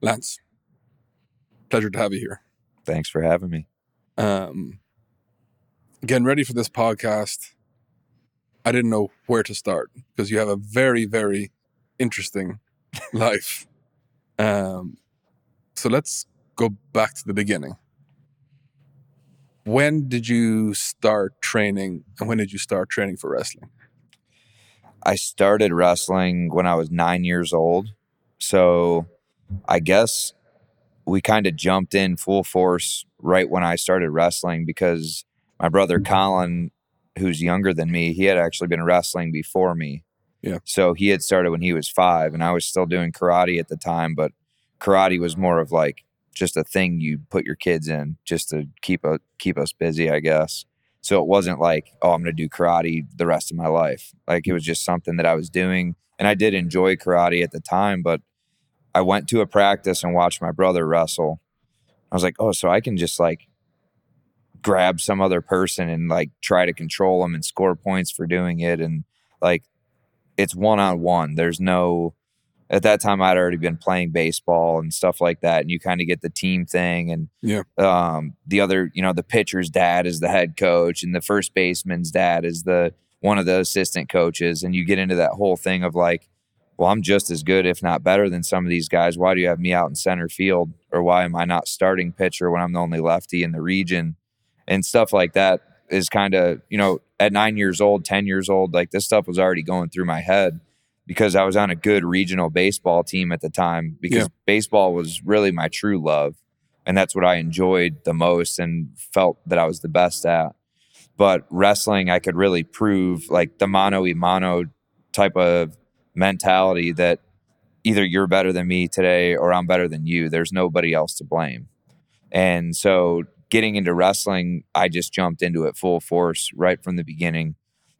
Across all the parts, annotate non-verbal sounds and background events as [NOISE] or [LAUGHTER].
Lance, pleasure to have you here. Thanks for having me. Um, getting ready for this podcast, I didn't know where to start because you have a very, very interesting [LAUGHS] life. Um, so let's go back to the beginning. When did you start training and when did you start training for wrestling? I started wrestling when I was nine years old. So I guess we kind of jumped in full force right when I started wrestling because my brother mm-hmm. Colin, who's younger than me, he had actually been wrestling before me. Yeah. So he had started when he was five, and I was still doing karate at the time, but karate was more of like just a thing you put your kids in just to keep a, keep us busy, I guess. So it wasn't like, oh, I'm going to do karate the rest of my life. Like it mm. was just something that I was doing, and I did enjoy karate at the time, but I went to a practice and watched my brother wrestle. I was like, oh, so I can just like grab some other person and like try to control them and score points for doing it. And like it's one on one. There's no, at that time I'd already been playing baseball and stuff like that. And you kind of get the team thing. And Yeah. um, the other, you know, the pitcher's dad is the head coach and the first baseman's dad is the one of the assistant coaches. And you get into that whole thing of like, well, I'm just as good, if not better, than some of these guys. Why do you have me out in center field? Or why am I not starting pitcher when I'm the only lefty in the region? And stuff like that is kind of, you know, at nine years old, 10 years old, like this stuff was already going through my head because I was on a good regional baseball team at the time because Yeah. baseball was really my true love. And that's what I enjoyed the most and felt that I was the best at. But wrestling, I could really prove like the mano y mano type of mentality that either you're better than me today or I'm better than you. There's nobody else to blame. And so getting into wrestling, I just jumped into it full force right from the beginning.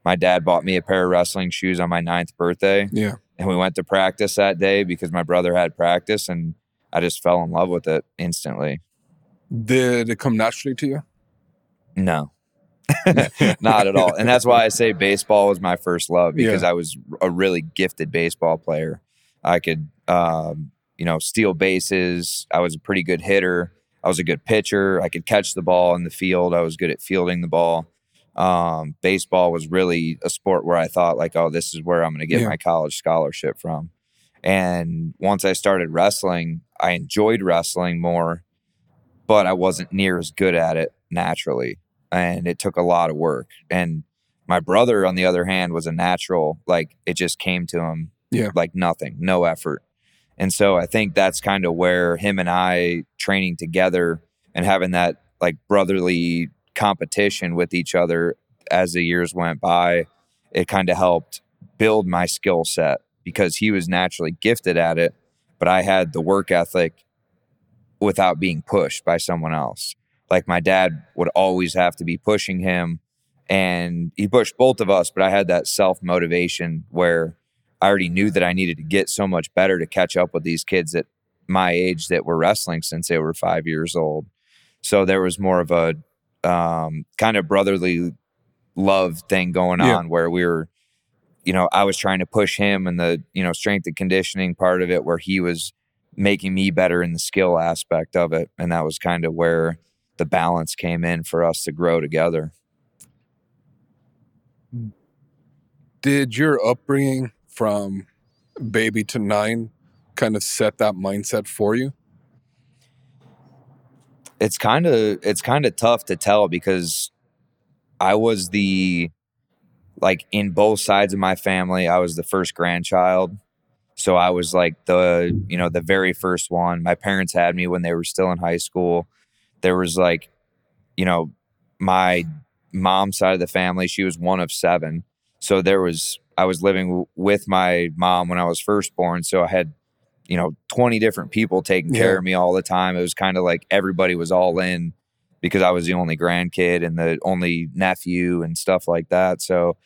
My dad bought me a pair of wrestling shoes on my ninth birthday, Yeah. and we went to practice that day because my brother had practice, and I just fell in love with it instantly. Did it come naturally to you? No, [LAUGHS] not at all. And that's why I say baseball was my first love because I was a really gifted baseball player. I could, um, you know, steal bases. I was a pretty good hitter. I was a good pitcher. I could catch the ball in the field. I was good at fielding the ball. Um, baseball was really a sport where I thought like, oh, this is where I'm going to get Yeah. my college scholarship from. And once I started wrestling, I enjoyed wrestling more, but I wasn't near as good at it naturally and it took a lot of work. And my brother, on the other hand, was a natural. Like it just came to him, Yeah. like nothing, no effort. And so I think that's kind of where him and I training together and having that like brotherly competition with each other as the years went by, it kind of helped build my skill set because he was naturally gifted at it, but I had the work ethic without being pushed by someone else like my dad would always have to be pushing him and he pushed both of us but i had that self motivation where i already knew that i needed to get so much better to catch up with these kids at my age that were wrestling since they were five years old so there was more of a um, kind of brotherly love thing going Yeah. on where we were you know i was trying to push him and the you know strength and conditioning part of it where he was making me better in the skill aspect of it and that was kind of where the balance came in for us to grow together. Did your upbringing from baby to nine kind of set that mindset for you? It's kind of it's kind of tough to tell because I was the like in both sides of my family, I was the first grandchild. So I was like the, you know, the very first one. My parents had me when they were still in high school. There was like, you know, my mom's side of the family, she was one of seven. So there was I was living w- with my mom when I was first born, so I had you know 20 different people taking care of me all the time. It was kind of like everybody was all in because I was the only grandkid and the only nephew and stuff like that. So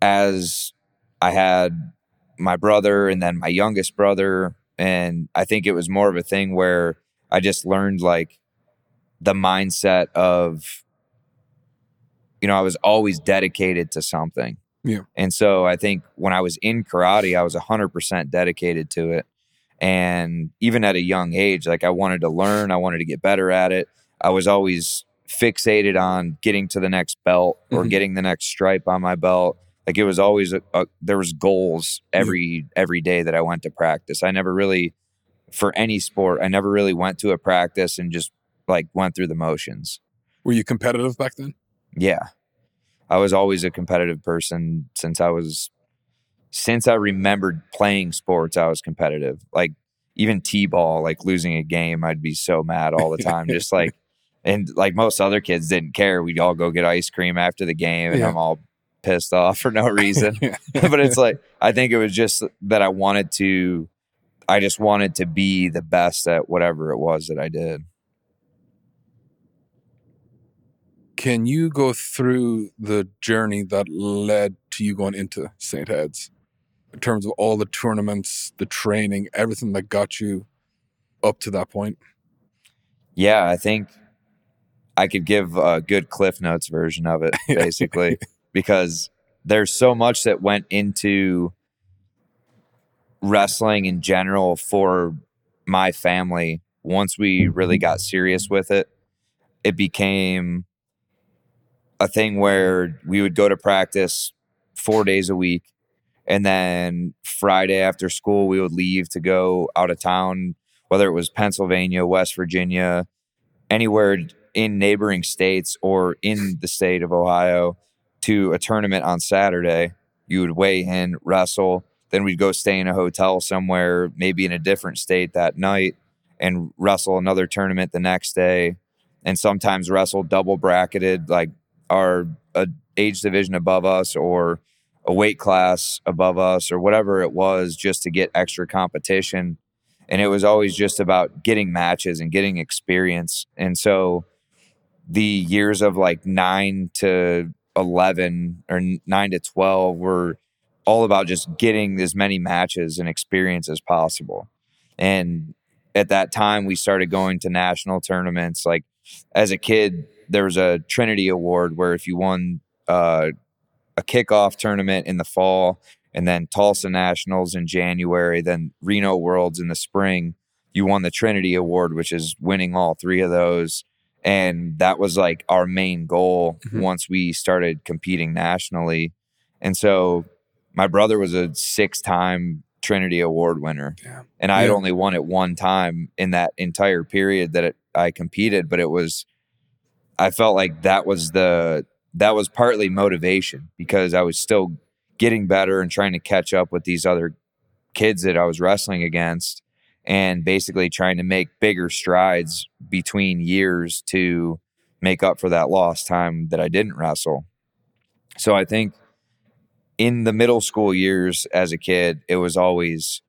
as I had my brother and then my youngest brother and I think it was more of a thing where I just learned like the mindset of you know, I was always dedicated to something. Yeah. And so I think when I was in karate, I was 100% dedicated to it. And even at a young age, like I wanted to learn, I wanted to get better at it. I was always fixated on getting to the next belt or Mhm. getting the next stripe on my belt. Like it was always a, a, there was goals every every day that I went to practice. I never really for any sport, I never really went to a practice and just like went through the motions. Were you competitive back then? Yeah. I was always a competitive person since I was since I remembered playing sports, I was competitive. Like even T-ball, like losing a game, I'd be so mad all the [LAUGHS] time. Just like and like most other kids didn't care. We'd all go get ice cream after the game and Yeah. I'm all pissed off for no [LAUGHS] reason. [LAUGHS] But it's like I think it was just that I wanted to I just wanted to be the best at whatever it was that I did. Can you go through the journey that led to you going into St. Ed's in terms of all the tournaments, the training, everything that got you up to that point? Yeah, I think I could give a good Cliff Notes version of it, [LAUGHS] basically, because there's so much that went into wrestling in general for my family. Once we really got serious with it, it became a thing where we would go to practice four days a week. And then Friday after school, we would leave to go out of town, whether it was Pennsylvania, West Virginia, anywhere in neighboring states or in the state of Ohio to a tournament on Saturday. You would weigh in, wrestle, then we'd go stay in a hotel somewhere, maybe in a different state that night, and wrestle another tournament the next day. And sometimes wrestle double bracketed, like our a age division above us or a weight class above us or whatever it was, just to get extra competition. And it was always just about getting matches and getting experience. And so the years of like nine to 11 or nine to 12 were all about just getting as many matches and experience as possible. And at that time, we started going to national tournaments. Like as a kid, there was a Trinity Award where if you won uh, a kickoff tournament in the fall and then Tulsa Nationals in January, then Reno Worlds in the spring, you won the Trinity Award, which is winning all three of those. And that was like our main goal Mhm. once we started competing nationally. And so my brother was a six time Trinity Award winner. Damn. And I had Yeah. only won it one time in that entire period that it, I competed, but it was, I felt like that was the, that was partly motivation because I was still getting better and trying to catch up with these other kids that I was wrestling against and basically trying to make bigger strides between years to make up for that lost time that I didn't wrestle. So I think in the middle school years as a kid, it was always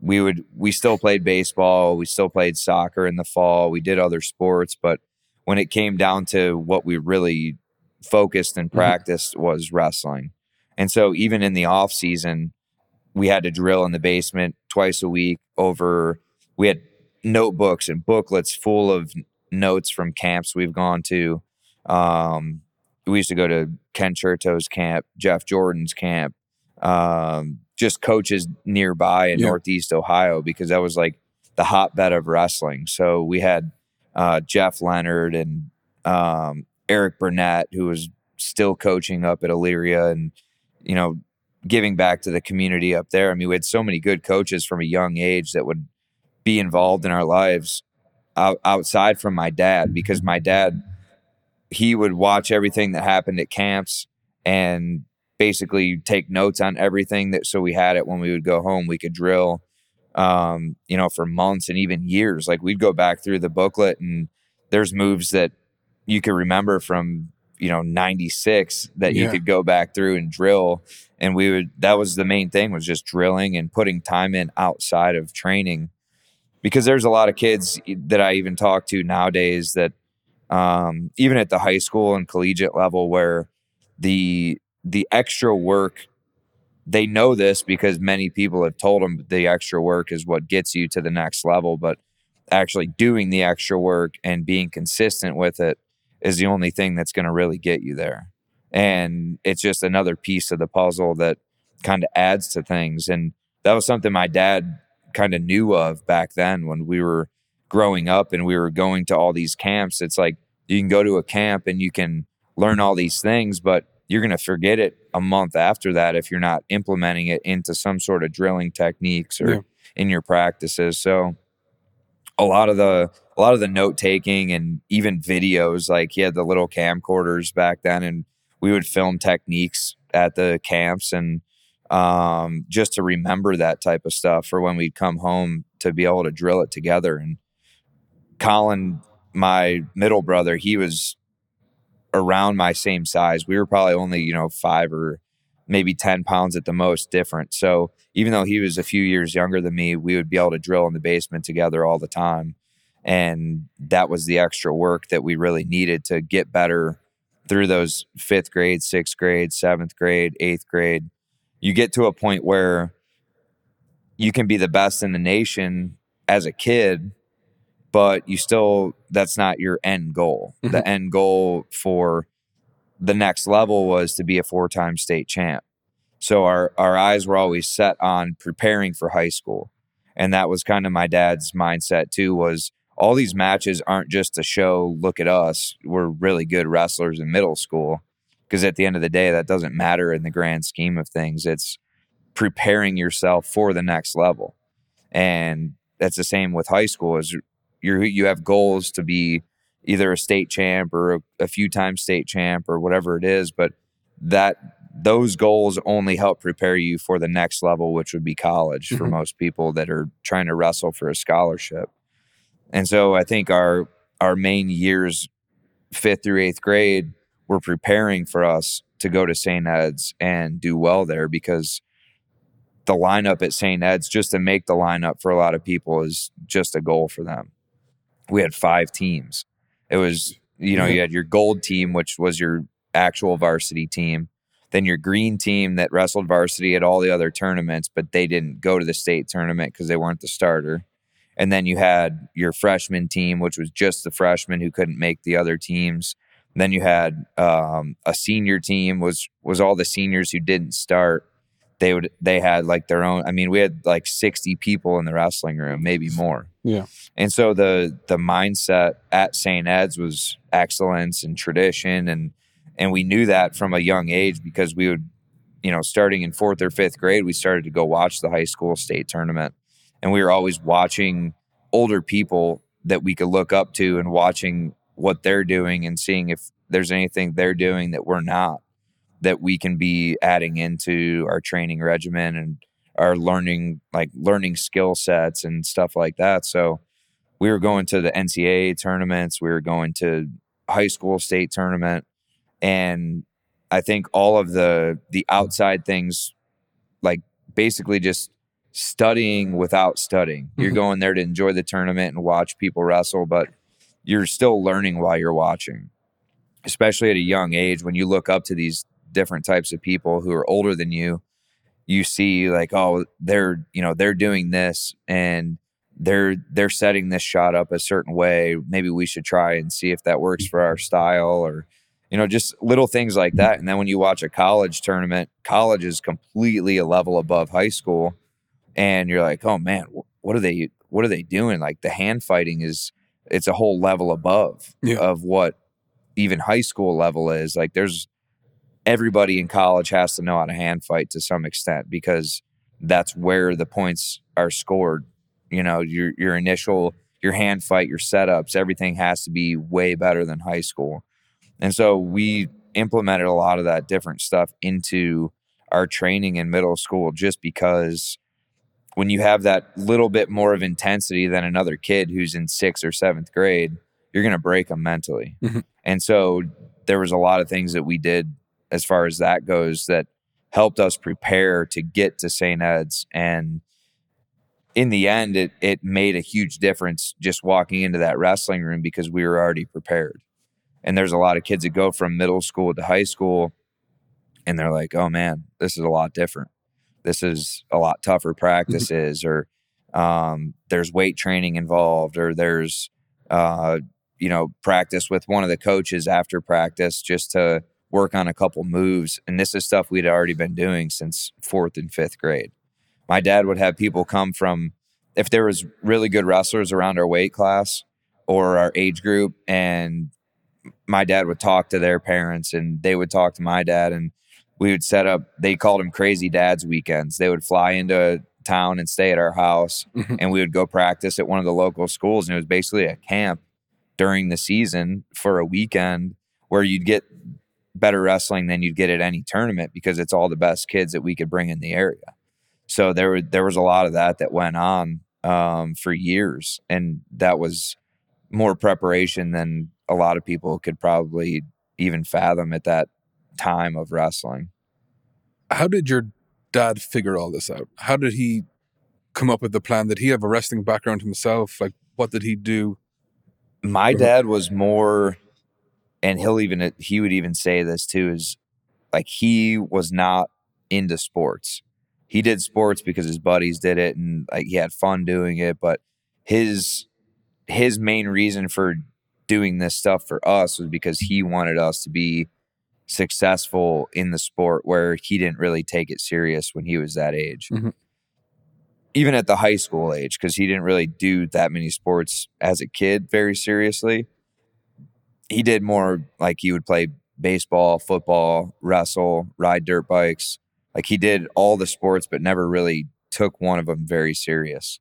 we would we still played baseball, we still played soccer in the fall, we did other sports, but when it came down to what we really focused and Mhm. practiced was wrestling. And so even in the off season, we had to drill in the basement twice a week over we had notebooks and booklets full of notes from camps we've gone to. Um, we used to go to Ken Chertow's camp, Jeff Jordan's camp, um, just coaches nearby in Yeah. Northeast Ohio because that was like the hotbed of wrestling. So we had uh, Jeff Leonard and um, Eric Burnett, who was still coaching up at Elyria and, you know, giving back to the community up there. I mean, we had so many good coaches from a young age that would be involved in our lives out, outside from my dad because my dad he would watch everything that happened at camps and basically take notes on everything that so we had it when we would go home we could drill um, you know for months and even years. Like we'd go back through the booklet and there's moves that you could remember from you know 96 that you could go back through and drill. And we would that was the main thing was just drilling and putting time in outside of training. Because there's a lot of kids that I even talk to nowadays that um, even at the high school and collegiate level where the the extra work they know this because many people have told them the extra work is what gets you to the next level but actually doing the extra work and being consistent with it is the only thing that's going to really get you there and it's just another piece of the puzzle that kind of adds to things and that was something my dad kind of knew of back then when we were growing up and we were going to all these camps. It's like you can go to a camp and you can learn all these things, but you're going to forget it a month after that if you're not implementing it into some sort of drilling techniques or Yeah. in your practices. So a lot of the a lot of the note taking and even videos like he had the little camcorders back then and we would film techniques at the camps and um, just to remember that type of stuff for when we'd come home to be able to drill it together and Colin my middle brother he was around my same size we were probably only you know five or maybe 10 pounds at the most different. So even though he was a few years younger than me we would be able to drill in the basement together all the time. And that was the extra work that we really needed to get better through those fifth grade sixth grade seventh grade eighth grade. You get to a point where you can be the best in the nation as a kid but you still that's not your end goal. Mhm. the end goal for the next level was to be a four-time state champ. So our our eyes were always set on preparing for high school. And that was kind of my dad's mindset too was all these matches aren't just to show look at us we're really good wrestlers in middle school. Because at the end of the day that doesn't matter in the grand scheme of things. It's preparing yourself for the next level. And that's the same with high school is you you have goals to be either a state champ or a, a few times state champ or whatever it is but that those goals only help prepare you for the next level which would be college for Mhm. most people that are trying to wrestle for a scholarship and so i think our our main years fifth through eighth grade were preparing for us to go to st ed's and do well there because the lineup at st ed's just to make the lineup for a lot of people is just a goal for them we had five teams. It was you know you had your gold team which was your actual varsity team then your green team that wrestled varsity at all the other tournaments but they didn't go to the state tournament because they weren't the starter. And then you had your freshman team which was just the freshmen who couldn't make the other teams. Then you had um, a senior team was was all the seniors who didn't start they would they had like their own i mean we had like 60 people in the wrestling room maybe more. Yeah. and so the the mindset at st ed's was excellence and tradition and and we knew that from a young age because we would you know starting in fourth or fifth grade we started to go watch the high school state tournament. And we were always watching older people that we could look up to and watching what they're doing and seeing if there's anything they're doing that we're not that we can be adding into our training regimen and our learning like learning skill sets and stuff like that so we were going to the ncaa tournaments we were going to high school state tournament and i think all of the the outside things like basically just studying without studying you're Mhm. going there to enjoy the tournament and watch people wrestle but you're still learning while you're watching especially at a young age when you look up to these different types of people who are older than you you see like oh they're you know they're doing this and they're they're setting this shot up a certain way. Maybe we should try and see if that works for our style or you know just little things like that. And then when you watch a college tournament college is completely a level above high school and you're like oh man what are they what are they doing? Like the hand fighting is it's a whole level above Yeah. of what even high school level is. Like there's everybody in college has to know how to hand fight to some extent because that's where the points are scored. You know your your initial your hand fight your setups everything has to be way better than high school. And so we implemented a lot of that different stuff into our training in middle school just because when you have that little bit more of intensity than another kid who's in sixth or seventh grade you're going to break them mentally. Mhm. and so there was a lot of things that we did as far as that goes that helped us prepare to get to St. Ed's and in the end it it made a huge difference just walking into that wrestling room because we were already prepared. And there's a lot of kids that go from middle school to high school and they're like, "Oh man, this is a lot different. This is a lot tougher practices or um, there's weight training involved or there's uh, you know, practice with one of the coaches after practice just to work on a couple moves. And this is stuff we'd already been doing since fourth and fifth grade. My dad would have people come from if there was really good wrestlers around our weight class or our age group and my dad would talk to their parents and they would talk to my dad and we would set up they called them crazy dads weekends they would fly into town and stay at our house Mhm. and we would go practice at one of the local schools and it was basically a camp during the season for a weekend where you'd get better wrestling than you'd get at any tournament because it's all the best kids that we could bring in the area so there were there was a lot of that that went on um, for years and that was more preparation than a lot of people could probably even fathom at that time of wrestling How did your dad figure all this out? How did he come up with the plan? Did he have a wrestling background himself? Like, what did he do? my dad was more and he'll even he would even say this too is like he was not into sports. He did sports because his buddies did it and like he had fun doing it but his his main reason for doing this stuff for us was because he wanted us to be successful in the sport where he didn't really take it serious when he was that age. Mhm. even at the high school age because he didn't really do that many sports as a kid very seriously he did more like he would play baseball football wrestle ride dirt bikes. Like he did all the sports but never really took one of them very serious.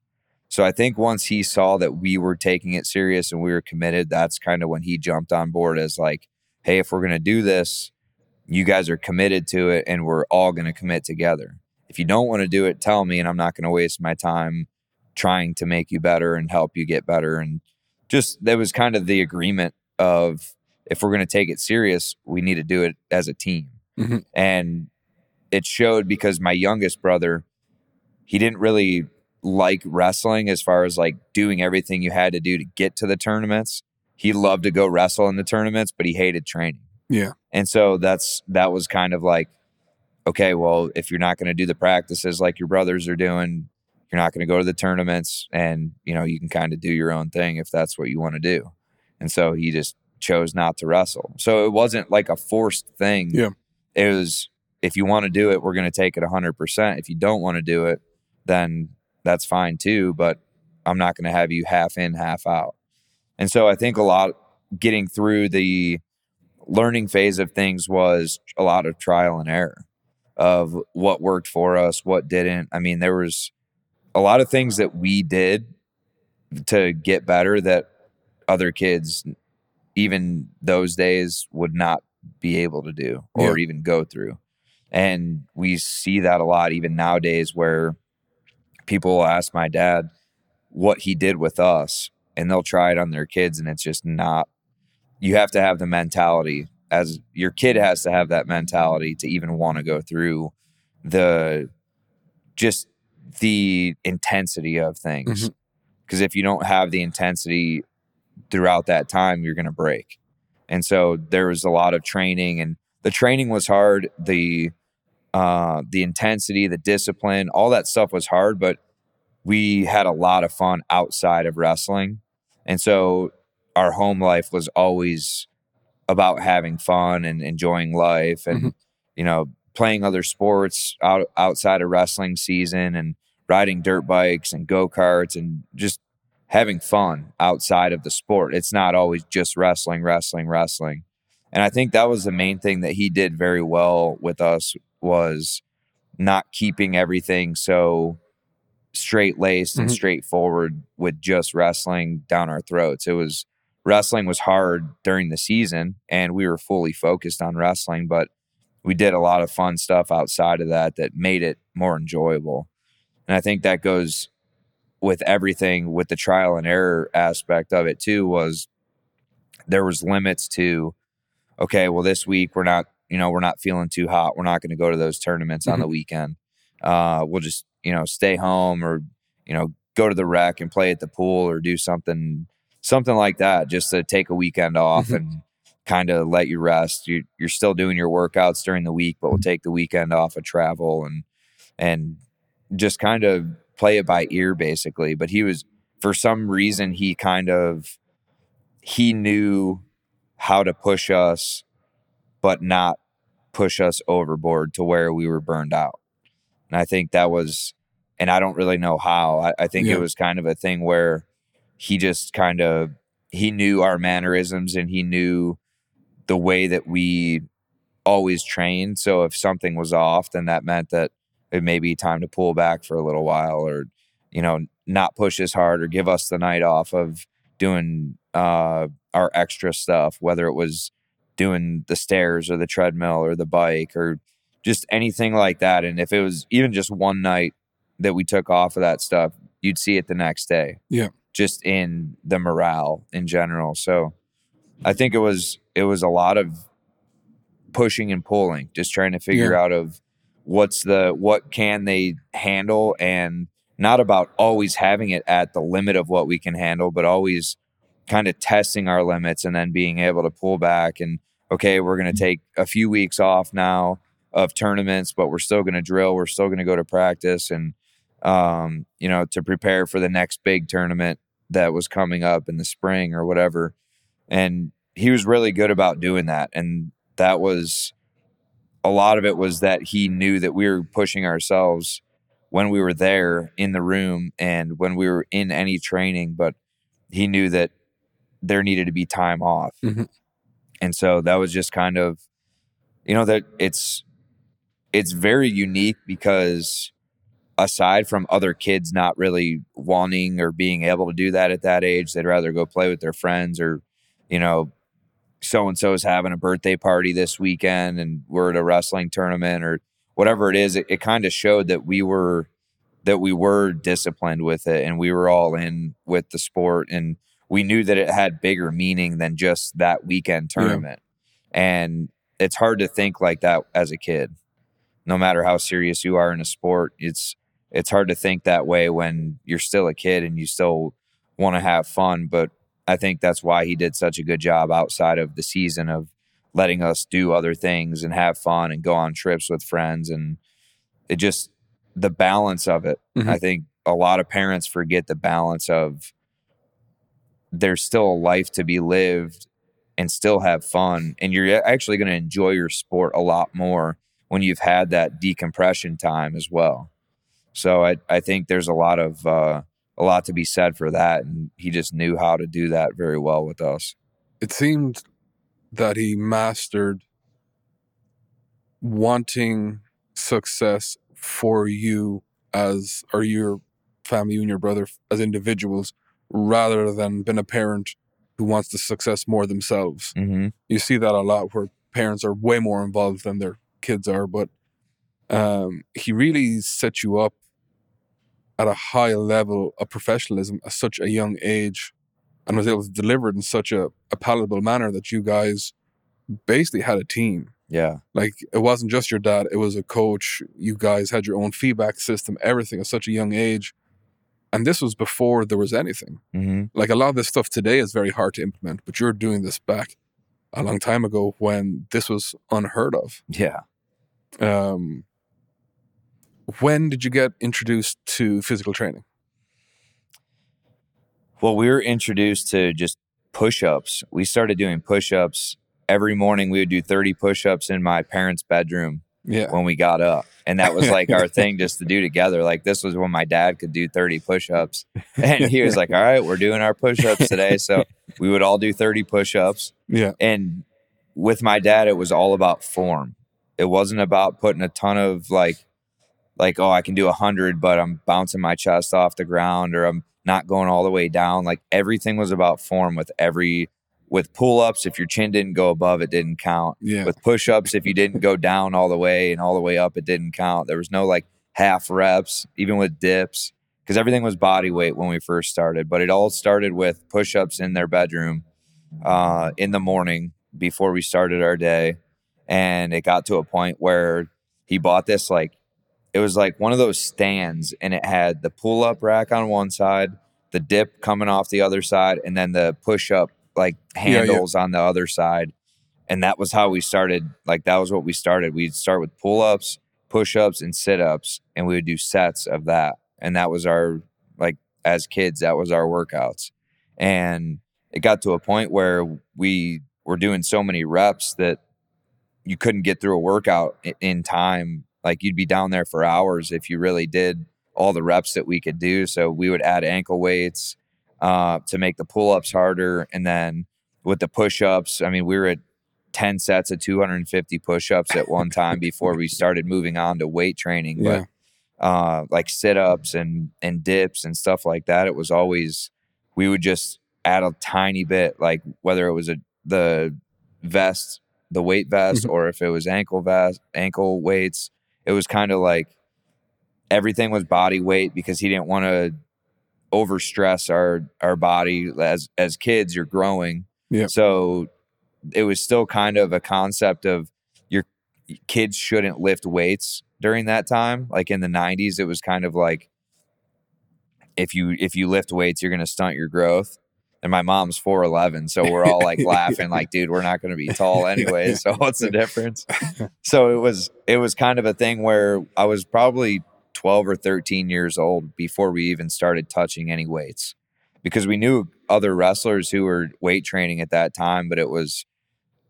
So i think once he saw that we were taking it serious and we were committed that's kind of when he jumped on board as like hey if we're going to do this you guys are committed to it and we're all going to commit together. If you don't want to do it tell me and i'm not going to waste my time trying to make you better and help you get better. And just that was kind of the agreement of if we're going to take it serious we need to do it as a team Mhm. and it showed because my youngest brother he didn't really like wrestling as far as like doing everything you had to do to get to the tournaments he loved to go wrestle in the tournaments but he hated training Yeah. and so that's that was kind of like okay well if you're not going to do the practices like your brothers are doing you're not going to go to the tournaments and you know you can kind of do your own thing if that's what you want to do and so he just chose not to wrestle. So it wasn't like a forced thing. Yeah. it was if you want to do it we're going to take it 100% if you don't want to do it then that's fine too but i'm not going to have you half in half out. And so i think a lot getting through the learning phase of things was a lot of trial and error of what worked for us what didn't. I mean there was a lot of things that we did to get better that other kids even those days would not be able to do or even go through. And we see that a lot even nowadays where people will ask my dad what he did with us and they'll try it on their kids and it's just not you have to have the mentality as your kid has to have that mentality to even want to go through the just the intensity of things. Mm-hmm. Because if you don't have the intensity throughout that time you're going to break and so there was a lot of training and the training was hard the uh the intensity the discipline all that stuff was hard but we had a lot of fun outside of wrestling and so our home life was always about having fun and enjoying life and Mhm. you know playing other sports out outside of wrestling season and riding dirt bikes and go-karts and just having fun outside of the sport. It's not always just wrestling wrestling wrestling. And i think that was the main thing that he did very well with us was not keeping everything so straight laced and Mhm. straightforward with just wrestling down our throats. It was wrestling was hard during the season and we were fully focused on wrestling but we did a lot of fun stuff outside of that that made it more enjoyable. And i think that goes with everything with the trial and error aspect of it too was there was limits to okay well this week we're not you know we're not feeling too hot. We're not going to go to those tournaments on the weekend. Uh we'll just you know stay home or you know go to the rec and play at the pool or do something something like that just to take a weekend off Mhm. and kind of let you rest. You, you're still doing your workouts during the week but we'll take the weekend off of travel and and just kind of play it by ear basically but he was for some reason he kind of he knew how to push us but not push us overboard to where we were burned out and i think that was and I don't really know how. I, I think Yeah. it was kind of a thing where he just kind of he knew our mannerisms and he knew the way that we always trained. So if something was off, then that meant that it may be time to pull back for a little while or, you know, not push as hard or give us the night off of doing uh, our extra stuff, whether it was doing the stairs or the treadmill or the bike or just anything like that. And if it was even just one night that we took off of that stuff, you'd see it the next day. Yeah. Just in the morale in general. So I think it was it was a lot of pushing and pulling, just trying to figure out of what's the what can they handle and not about always having it at the limit of what we can handle, but always kind of testing our limits and then being able to pull back and okay, we're going to take a few weeks off now of tournaments, but we're still going to drill, we're still going to go to practice and um, you know, to prepare for the next big tournament that was coming up in the spring or whatever. And he was really good about doing that and that was a lot of it was that he knew that we were pushing ourselves when we were there in the room and when we were in any training, but he knew that there needed to be time off. Mhm. And so that was just kind of, you know, that it's, it's very unique because aside from other kids not really wanting or being able to do that at that age, they'd rather go play with their friends or, you know, so and so is having a birthday party this weekend and we're at a wrestling tournament or whatever it is, it, it kind of showed that we were that we were disciplined with it and we were all in with the sport and we knew that it had bigger meaning than just that weekend Yeah. tournament. And it's hard to think like that as a kid. No matter how serious you are in a sport, it's it's hard to think that way when you're still a kid and you still want to have fun, but I think that's why he did such a good job outside of the season of letting us do other things and have fun and go on trips with friends and it just the balance of it. Mhm. I think a lot of parents forget the balance of there's still a life to be lived and still have fun and you're actually going to enjoy your sport a lot more when you've had that decompression time as well. So I I think there's a lot of uh a lot to be said for that and he just knew how to do that very well with us. It seemed that he mastered wanting success for you as or your family, you and your brother as individuals, rather than being a parent who wants the success more themselves. Mm-hmm. you see that a lot where parents are way more involved than their kids are but um, he really set you up at a high level of professionalism at such a young age and was able to deliver it in such a, a palatable manner that you guys basically had a team Yeah. like it wasn't just your dad it was a coach you guys had your own feedback system everything at such a young age and this was before there was anything Mm-hmm. like a lot of this stuff today is very hard to implement, but you're doing this back a long time ago when this was unheard of. Yeah. Um, when did you get introduced to physical training? Well, we were introduced to just push-ups. We started doing push-ups every morning. We would do 30 push-ups in my parents' bedroom Yeah, when we got up. And that was like our thing just to do together. Like this was when my dad could do 30 push-ups. [LAUGHS] And he was like, "All right, we're doing our push-ups today." So we would all do 30 push-ups. yeah, and with my dad it was all about form it wasn't about putting a ton of like like oh i can do a hundred but i'm bouncing my chest off the ground or i'm not going all the way down. Like everything was about form with every with pull-ups if your chin didn't go above it didn't count. Yeah, with push-ups if you didn't go down all the way and all the way up it didn't count. There was no like half reps even with dips because everything was body weight when we first started but it all started with push-ups in their bedroom uh, in the morning before we started our day and it got to a point where he bought this like it was like one of those stands and it had the pull-up rack on one side the dip coming off the other side and then the push-up like yeah. handles on the other side and that was how we started like that was what we started we'd start with pull-ups push-ups and sit-ups and we would do sets of that and that was our like as kids that was our workouts and it got to a point where we were doing so many reps that you couldn't get through a workout in time like you'd be down there for hours if you really did all the reps that we could do. So we would add ankle weights uh, to make the pull ups harder. And then with the push ups, I mean, we were at 10 sets of 250 push ups at one time before we started moving on to weight training. Yeah. But uh, like sit ups and, and dips and stuff like that, it was always, we would just add a tiny bit, like whether it was a, the vest, the weight vest, Mhm. or if it was ankle vest, ankle weights, it was kind of like everything was body weight because he didn't want to overstress our our body. As as kids you're growing. Yeah. so it was still kind of a concept of your kids shouldn't lift weights during that time. Like in the 90s it was kind of like if you if you lift weights you're going to stunt your growth and my mom's 4'11 so we're all like [LAUGHS] laughing like dude we're not going to be tall [LAUGHS] anyway so what's the difference? [LAUGHS] So it was it was kind of a thing where i was probably 12 or 13 years old before we even started touching any weights because we knew other wrestlers who were weight training at that time but it was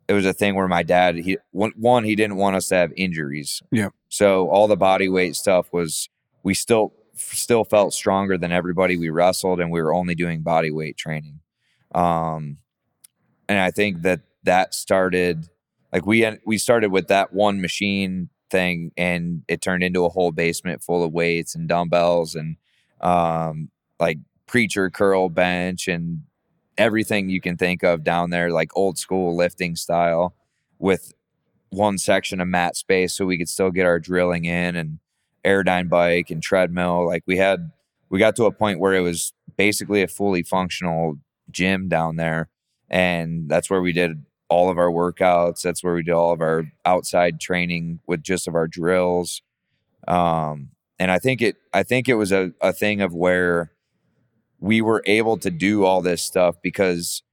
it was a thing where my dad he one, one he didn't want us to have injuries. Yeah. so all the body weight stuff was we still still felt stronger than everybody we wrestled and we were only doing body weight training um and i think that that started like we we started with that one machine thing and it turned into a whole basement full of weights and dumbbells and um like preacher curl bench and everything you can think of down there like old school lifting style with one section of mat space so we could still get our drilling in and airdyne bike and treadmill. Like we had we got to a point where it was basically a fully functional gym down there and that's where we did all of our workouts. That's where we did all of our outside training with just of our drills. Um and i think it i think it was a, a thing of where we were able to do all this stuff because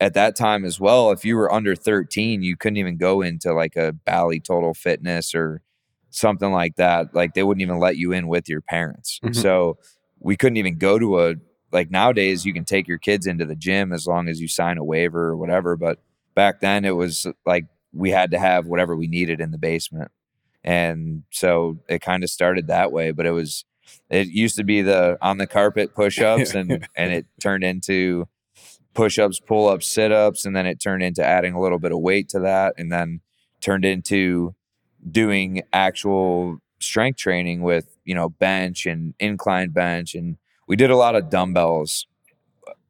at that time as well if you were under 13 you couldn't even go into like a bally total fitness or something like that. Like they wouldn't even let you in with your parents. Mhm. so we couldn't even go to a like nowadays you can take your kids into the gym as long as you sign a waiver or whatever but back then it was like we had to have whatever we needed in the basement. And so it kind of started that way but it was it used to be the on the carpet push-ups and [LAUGHS] and it turned into push-ups pull-ups sit-ups and then it turned into adding a little bit of weight to that and then turned into doing actual strength training with you know bench and incline bench and we did a lot of dumbbells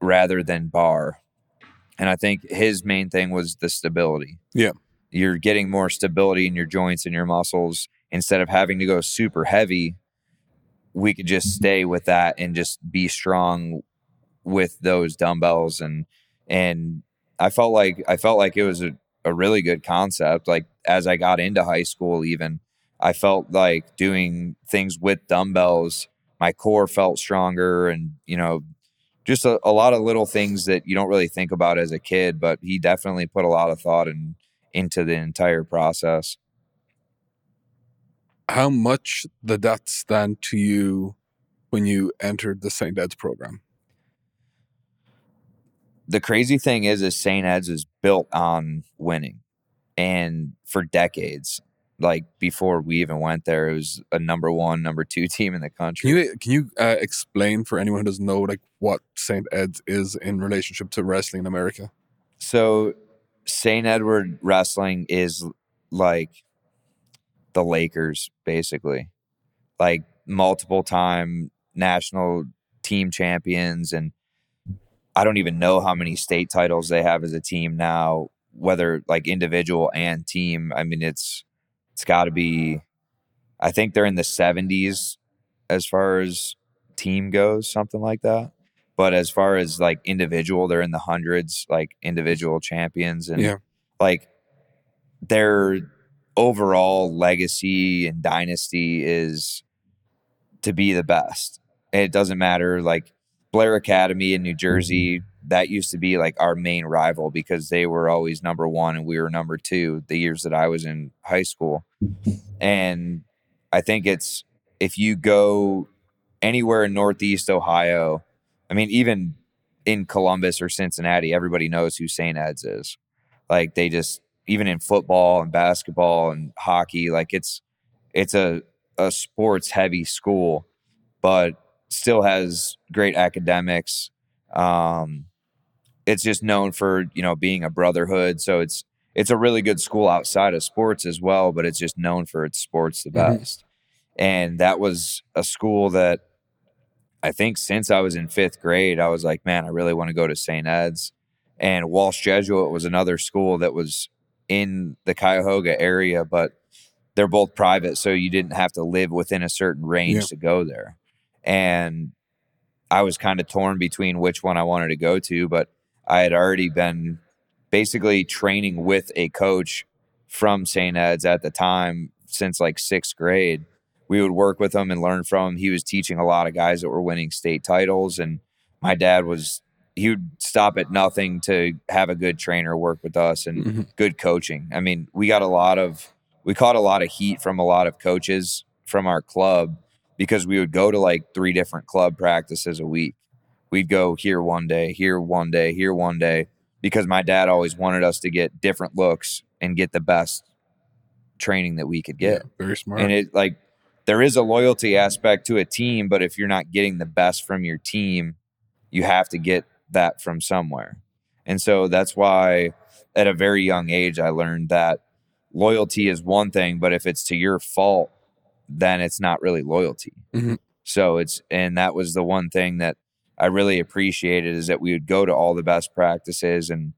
rather than bar and i think his main thing was the stability Yeah. you're getting more stability in your joints and your muscles instead of having to go super heavy we could just stay with that and just be strong with those dumbbells and and I felt like I felt like it was a, a really good concept. Like as I got into high school even, I felt like doing things with dumbbells, my core felt stronger and you know, just a, a lot of little things that you don't really think about as a kid, but he definitely put a lot of thought in, into the entire process. How much did that stand to you when you entered the St. Ed's program? the crazy thing is is St. Ed's is built on winning. And for decades, like before we even went there, it was a number one, number two [LAUGHS] team in the country. Can you can you uh, explain for anyone who doesn't know like what St. Ed's is in relationship to wrestling in America? So St. Edward Wrestling is like the Lakers, basically. Like multiple time national team champions and I don't even know how many state titles they have as a team now, whether like individual and team. I mean it's it's gotta be I think they're in the seventies as far as team goes, something like that. But as far as like individual, they're in the hundreds, like individual champions, and Yeah. like their overall legacy and dynasty is to be the best. It doesn't matter like Blair Academy in New mm-hmm. Jersey, that used to be like our main rival because they were always number one and we were number two the years that I was in high school. And I think it's if you go anywhere in Northeast Ohio, I mean, even in Columbus or Cincinnati, everybody knows who St. Ed's is. Like they just even in football and basketball and hockey, like it's it's a a sports heavy school, but still has great academics. Um, it's just known for you know being a brotherhood, so it's it's a really good school outside of sports as well. But it's just known for its sports the Mhm. best, and that was a school that I think since I was in fifth grade, I was like, man, I really want to go to St. Ed's. And Walsh Jesuit was another school that was in the Cuyahoga area, but they're both private, so you didn't have to live within a certain range Yeah. to go there. And I was kind of torn between which one I wanted to go to, but I had already been basically training with a coach from St. Ed's at the time since like sixth grade. We would work with him and learn from him. He was teaching a lot of guys that were winning state titles, and my dad was he would stop at nothing to have a good trainer work with us and Mhm. good coaching. I mean, we got a lot of we caught a lot of heat from a lot of coaches from our club because we would go to like three different club practices a week. We'd go here one day, here one day, here one day because my dad always wanted us to get different looks and get the best training that we could get. Yeah, very smart. And it like there is a loyalty aspect to a team, but if you're not getting the best from your team, you have to get that from somewhere. And so that's why at a very young age I learned that loyalty is one thing, but if it's to your fault, then it's not really loyalty. Mhm. So it's and that was the one thing that I really appreciated is that we would go to all the best practices and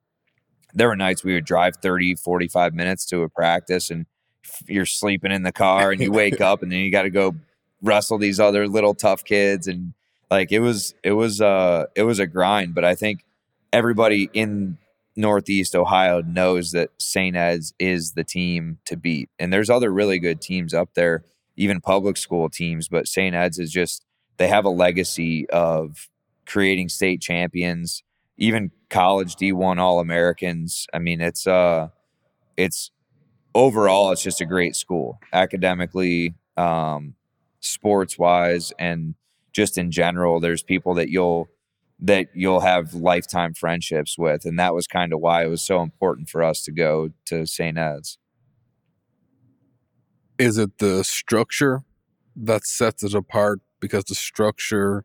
there were nights we would drive 30 45 minutes to a practice and you're sleeping in the car and you wake up and then you got to go wrestle these other little tough kids and like it was it was uh it was a grind but i think everybody in northeast ohio knows that st ed's is the team to beat and there's other really good teams up there even public school teams but st ed's is just they have a legacy of creating state champions even college d1 all americans i mean it's uh it's overall it's just a great school academically um sports wise and just in general there's people that you'll that you'll have lifetime friendships with and that was kind of why it was so important for us to go to st ed's. Is it the structure that sets it apart? Because the structure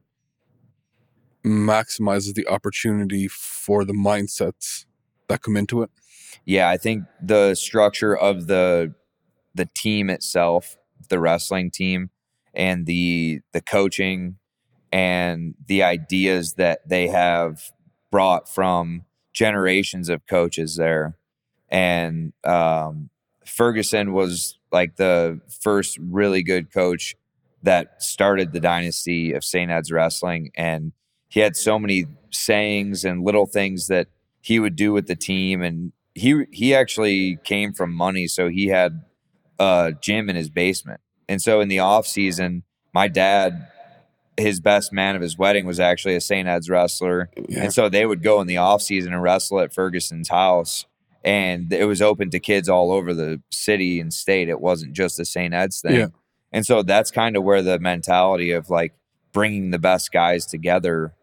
maximizes the opportunity for the mindsets that come into it? yeah i think the structure of the the team itself the wrestling team and the the coaching and the ideas that they have brought from generations of coaches there and um, ferguson was like the first really good coach that started the dynasty of st ed's wrestling and he had so many sayings and little things that he would do with the team and he he actually came from money so he had a gym in his basement and so in the off season my dad his best man of his wedding was actually a St. Ed's wrestler Yeah. and so they would go in the off season and wrestle at Ferguson's house and it was open to kids all over the city and state it wasn't just a St. Ed's thing Yeah. and so that's kind of where the mentality of like bringing the best guys together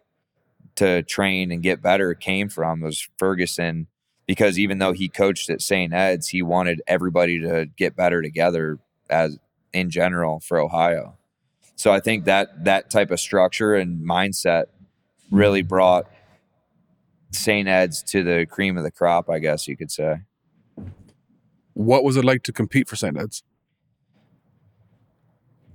to train and get better came from was Ferguson because even though he coached at St. Ed's, he wanted everybody to get better together as in general for Ohio. So I think that that type of structure and mindset really brought St. Ed's to the cream of the crop, I guess you could say. What was it like to compete for St. Ed's?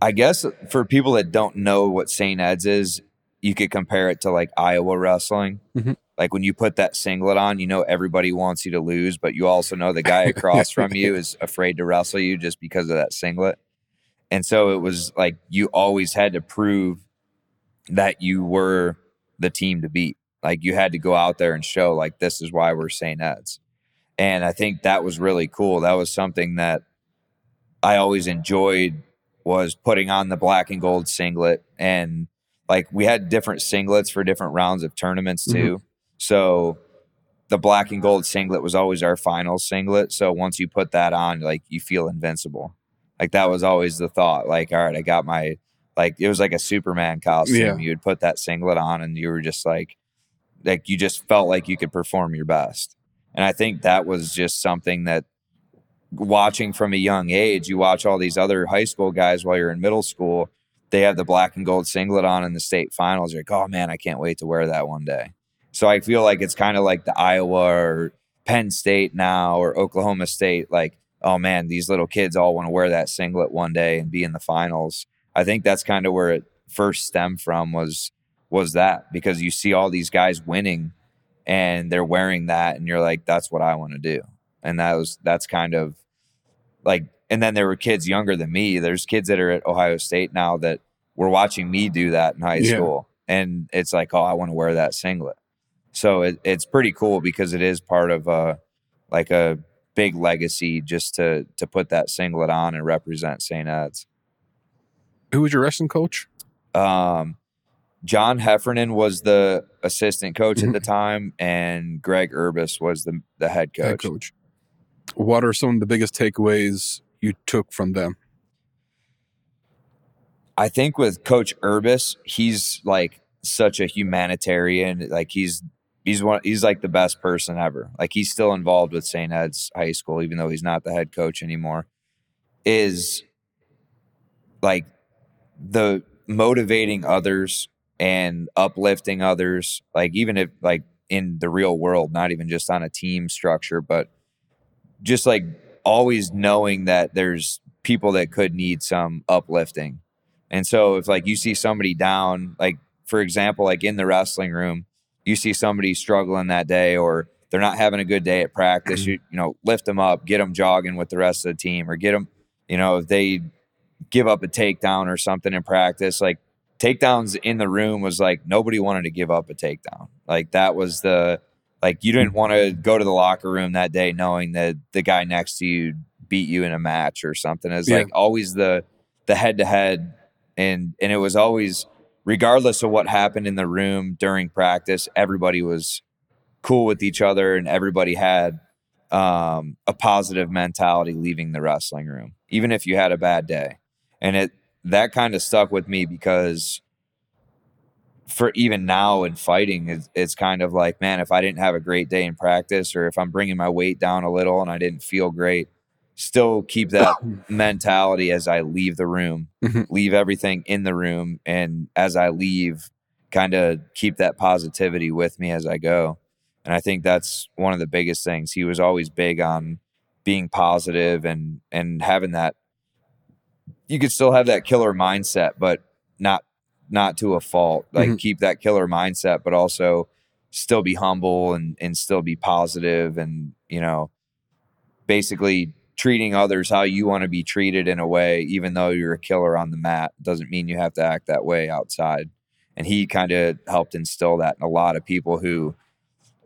I guess for people that don't know what St. Ed's is, you could compare it to like Iowa wrestling. Mhm. Like when you put that singlet on, you know everybody wants you to lose, but you also know the guy across from [LAUGHS] you is afraid to wrestle you just because of that singlet. And so it was like you always had to prove that you were the team to beat. Like you had to go out there and show like this is why we're St. Ed's. And I think that was really cool. That was something that I always enjoyed was putting on the black and gold singlet and like we had different singlets for different rounds of tournaments mm-hmm. too. So the black and gold singlet was always our final singlet. So once you put that on, like you feel invincible. Like that was always the thought. Like, all right, I got my like it was like a Superman costume. Yeah. You would put that singlet on and you were just like like you just felt like you could perform your best. And I think that was just something that watching from a young age, you watch all these other high school guys while you're in middle school, they have the black and gold singlet on in the state finals. You're like, oh man, I can't wait to wear that one day. So I feel like it's kind of like the Iowa or Penn State now or Oklahoma State. Like, oh man, these little kids all want to wear that singlet one day and be in the finals. I think that's kind of where it first stemmed from was was that because you see all these guys winning and they're wearing that and you're like that's what I want to do. And that was that's kind of like and then there were kids younger than me. There's kids that are at Ohio State now that were watching me do that in high Yeah. school. And it's like, oh, I want to wear that singlet. So it, it's pretty cool because it is part of a like a big legacy just to to put that singlet on and represent St. Ed's. Who was your wrestling coach? Um, John Heffernan was the assistant coach Mhm. at the time, and Greg Urbas was the the head coach. Head coach. What are some of the biggest takeaways you took from them? I think with Coach Urbas, he's like such a humanitarian. Like he's he's one he's like the best person ever. Like he's still involved with St. Ed's High School, even though he's not the head coach anymore. Is like the motivating others and uplifting others, like even if like in the real world, not even just on a team structure, but just like always knowing that there's people that could need some uplifting. And so if like you see somebody down, like for example, like in the wrestling room, you see somebody struggling that day or they're not having a good day at practice, mm-hmm. you you know, lift them up, get them jogging with the rest of the team or get them, you know, if they give up a takedown or something in practice, like takedowns in the room was like nobody wanted to give up a takedown. Like that was the like you didn't want to go to the locker room that day knowing that the guy next to you beat you in a match or something. It's Yeah. like always the the head to head and and it was always regardless of what happened in the room during practice, everybody was cool with each other and everybody had um, a positive mentality leaving the wrestling room, even if you had a bad day. And it that kind of stuck with me because for even now in fighting, it's, it's kind of like, man, if I didn't have a great day in practice or if I'm bringing my weight down a little and I didn't feel great, still keep that [COUGHS] mentality as I leave the room, Mhm. leave everything in the room. And as I leave, kind of keep that positivity with me as I go. And I think that's one of the biggest things. He was always big on being positive and and having that you could still have that killer mindset, but not not to a fault. Like Mhm. keep that killer mindset, but also still be humble and and still be positive and you know basically treating others how you want to be treated in a way even though you're a killer on the mat doesn't mean you have to act that way outside. And he kind of helped instill that in a lot of people who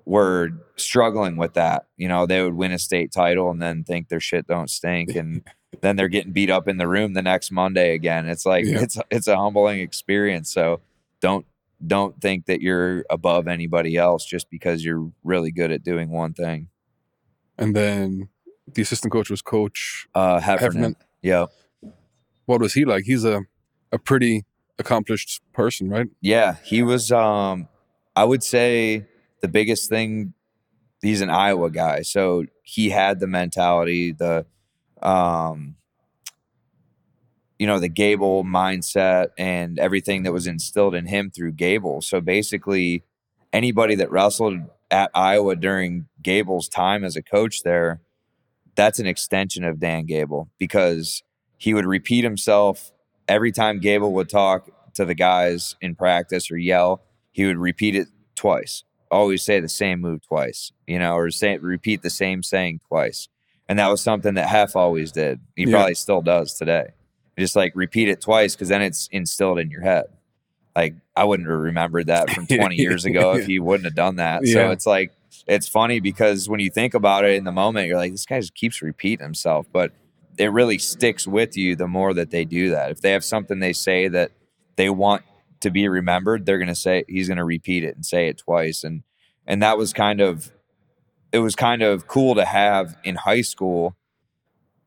were struggling with that you know they would win a state title and then think their shit don't stink and [LAUGHS] then they're getting beat up in the room the next monday again. It's like Yeah. it's it's a humbling experience. So don't don't think that you're above anybody else just because you're really good at doing one thing. And then the assistant coach was Coach uh heffernan, Heffernan. yeah What was he like? He's a, a pretty accomplished person, right? Yeah, he was. Um, I would say the biggest thing. He's an Iowa guy, so he had the mentality, the, um, you know, the Gable mindset and everything that was instilled in him through Gable. So basically, anybody that wrestled at Iowa during Gable's time as a coach there, that's an extension of Dan Gable because he would repeat himself every time Gable would talk to the guys in practice or yell, he would repeat it twice. Always say the same move twice, you know, or say repeat the same saying twice. And that was something that Hef always did. He Yeah. probably still does today. Just like repeat it twice because then it's instilled in your head. Like I wouldn't have remembered that from [LAUGHS] 20 years ago if he wouldn't have done that. Yeah. So it's like it's funny because when you think about it in the moment, you're like, this guy just keeps repeating himself. But it really sticks with you the more that they do that. If they have something they say that they want to be remembered, they're gonna say he's gonna repeat it and say it twice. And and that was kind of it was kind of cool to have in high school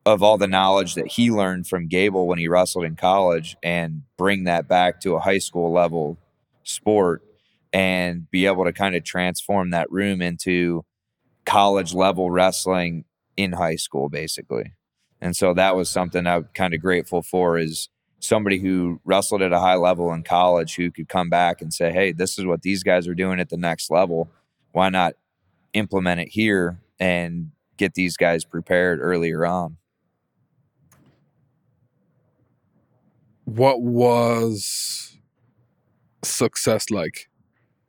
of all the knowledge that he learned from Gable when he wrestled in college and bring that back to a high school level sport and be able to kind of transform that room into college level wrestling in high school basically. And so that was something I'm kind of grateful for is somebody who wrestled at a high level in college who could come back and say, "Hey, this is what these guys are doing at the next level. Why not implement it here and get these guys prepared earlier on?" What was success like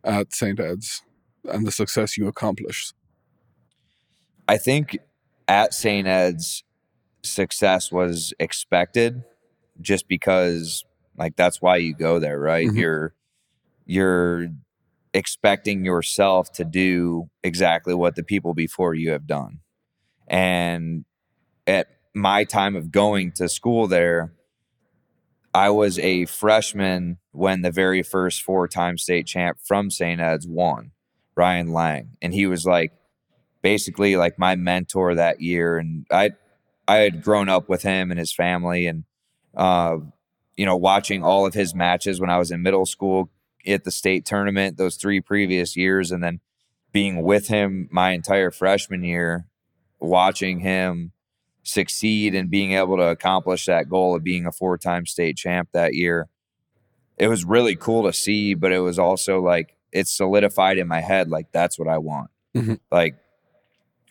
at St. Ed's and the success you accomplished? I think at St. Ed's, success was expected just because like that's why you go there, right? Mhm. You're you're expecting yourself to do exactly what the people before you have done. And at my time of going to school there, I was a freshman when the very first four time state champ from St. Ed's won, Ryan Lang. And he was like basically like my mentor that year. And I I had grown up with him and his family and uh, you know, watching all of his matches when I was in middle school at the state tournament those three previous years and then being with him my entire freshman year, watching him succeed and being able to accomplish that goal of being a four time state champ that year. It was really cool to see, but it was also like it solidified in my head like that's what I want. Mhm. Like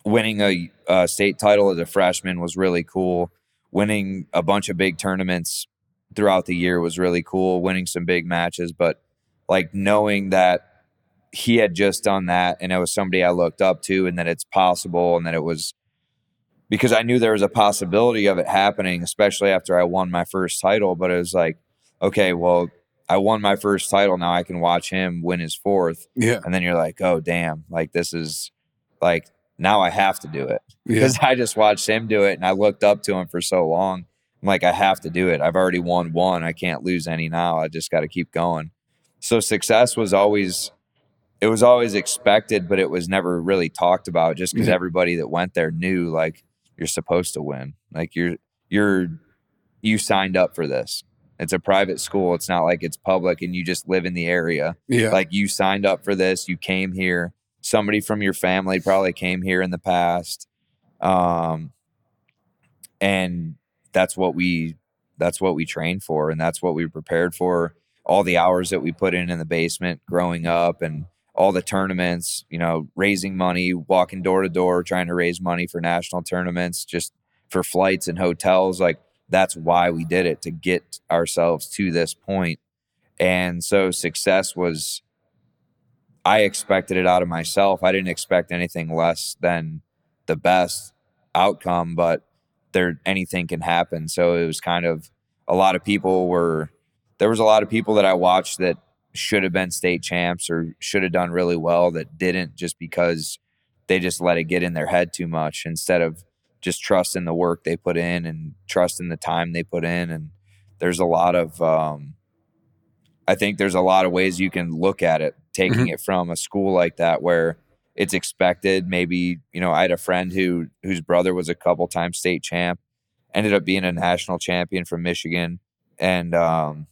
winning a, a state title as a freshman was really cool. Winning a bunch of big tournaments throughout the year was really cool. Winning some big matches, but like knowing that he had just done that and it was somebody I looked up to and that it's possible and that it was because I knew there was a possibility of it happening, especially after I won my first title. But it was like, okay, well, I won my first title. Now I can watch him win his fourth. Yeah. And then you're like, oh, damn, like this is like now I have to do it Yeah. because I just watched him do it and I looked up to him for so long. I'm like, I have to do it. I've already won one. I can't lose any now. I just got to keep going. So success was always, it was always expected, but it was never really talked about just because Yeah. everybody that went there knew like you're supposed to win. Like you're, you're, you signed up for this. It's a private school. It's not like it's public and you just live in the area Yeah. like you signed up for this you came here somebody from your family probably came here in the past um and that's what we that's what we trained for and that's what we prepared for all the hours that we put in in the basement growing up and all the tournaments you know raising money walking door to door trying to raise money for national tournaments just for flights and hotels like that's why we did it to get ourselves to this point. and so success was I expected it out of myself. I didn't expect anything less than the best outcome, but there anything can happen. So it was kind of a lot of people were there was a lot of people that I watched that should have been state champs or should have done really well that didn't just because they just let it get in their head too much instead of just trusting the work they put in and trusting the time they put in and there's a lot of um, I think there's a lot of ways you can look at it, taking it from a school like that where it's expected. Maybe, you know, I had a friend who whose brother was a couple times state champ, ended up being a national champion from Michigan. And um,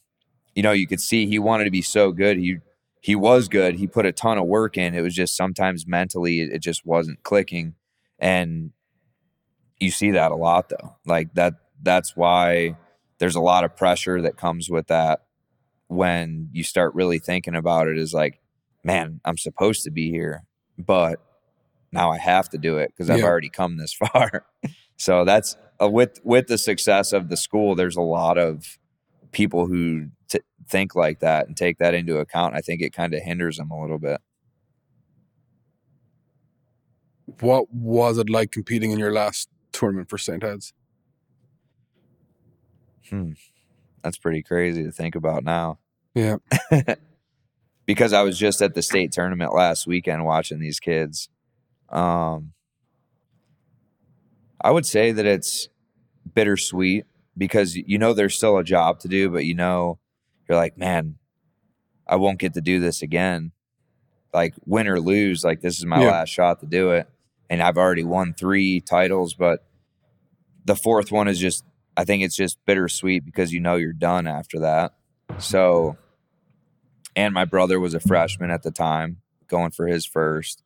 you know, you could see he wanted to be so good. He he was good. He put a ton of work in. It was just sometimes mentally it, it just wasn't clicking. And you see that a lot though. Like that that's why there's a lot of pressure that comes with that when you start really thinking about it is like, man, I'm supposed to be here, but now I have to do it because I've Yeah. already come this [LAUGHS] far. so that's uh, with with the success of the school. There's a lot of people who t- think like that and take that into account. I think it kind of hinders them a little bit. What was it like competing in your last tournament for St. Ed's? Hmm. That's pretty crazy to think about now. Yeah. [LAUGHS] because I was just at the state tournament last weekend watching these kids. Um, I would say that it's bittersweet because you know there's still a job to do, but you know you're like, man, I won't get to do this again. Like win or lose, like this is my Yeah. last shot to do it, and I've already won three titles, but the fourth one is just I think it's just bittersweet because you know you're done after that. So, and my brother was a freshman at the time, going for his first.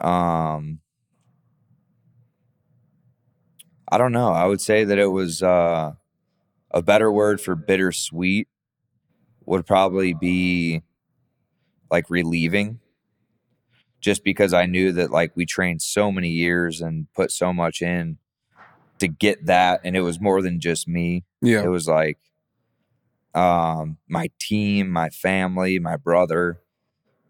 Um, I don't know. I would say that it was uh, a better word for bittersweet would probably be like relieving just because I knew that like we trained so many years and put so much in to get that and it was more than just me. Yeah. It was like um my team, my family, my brother,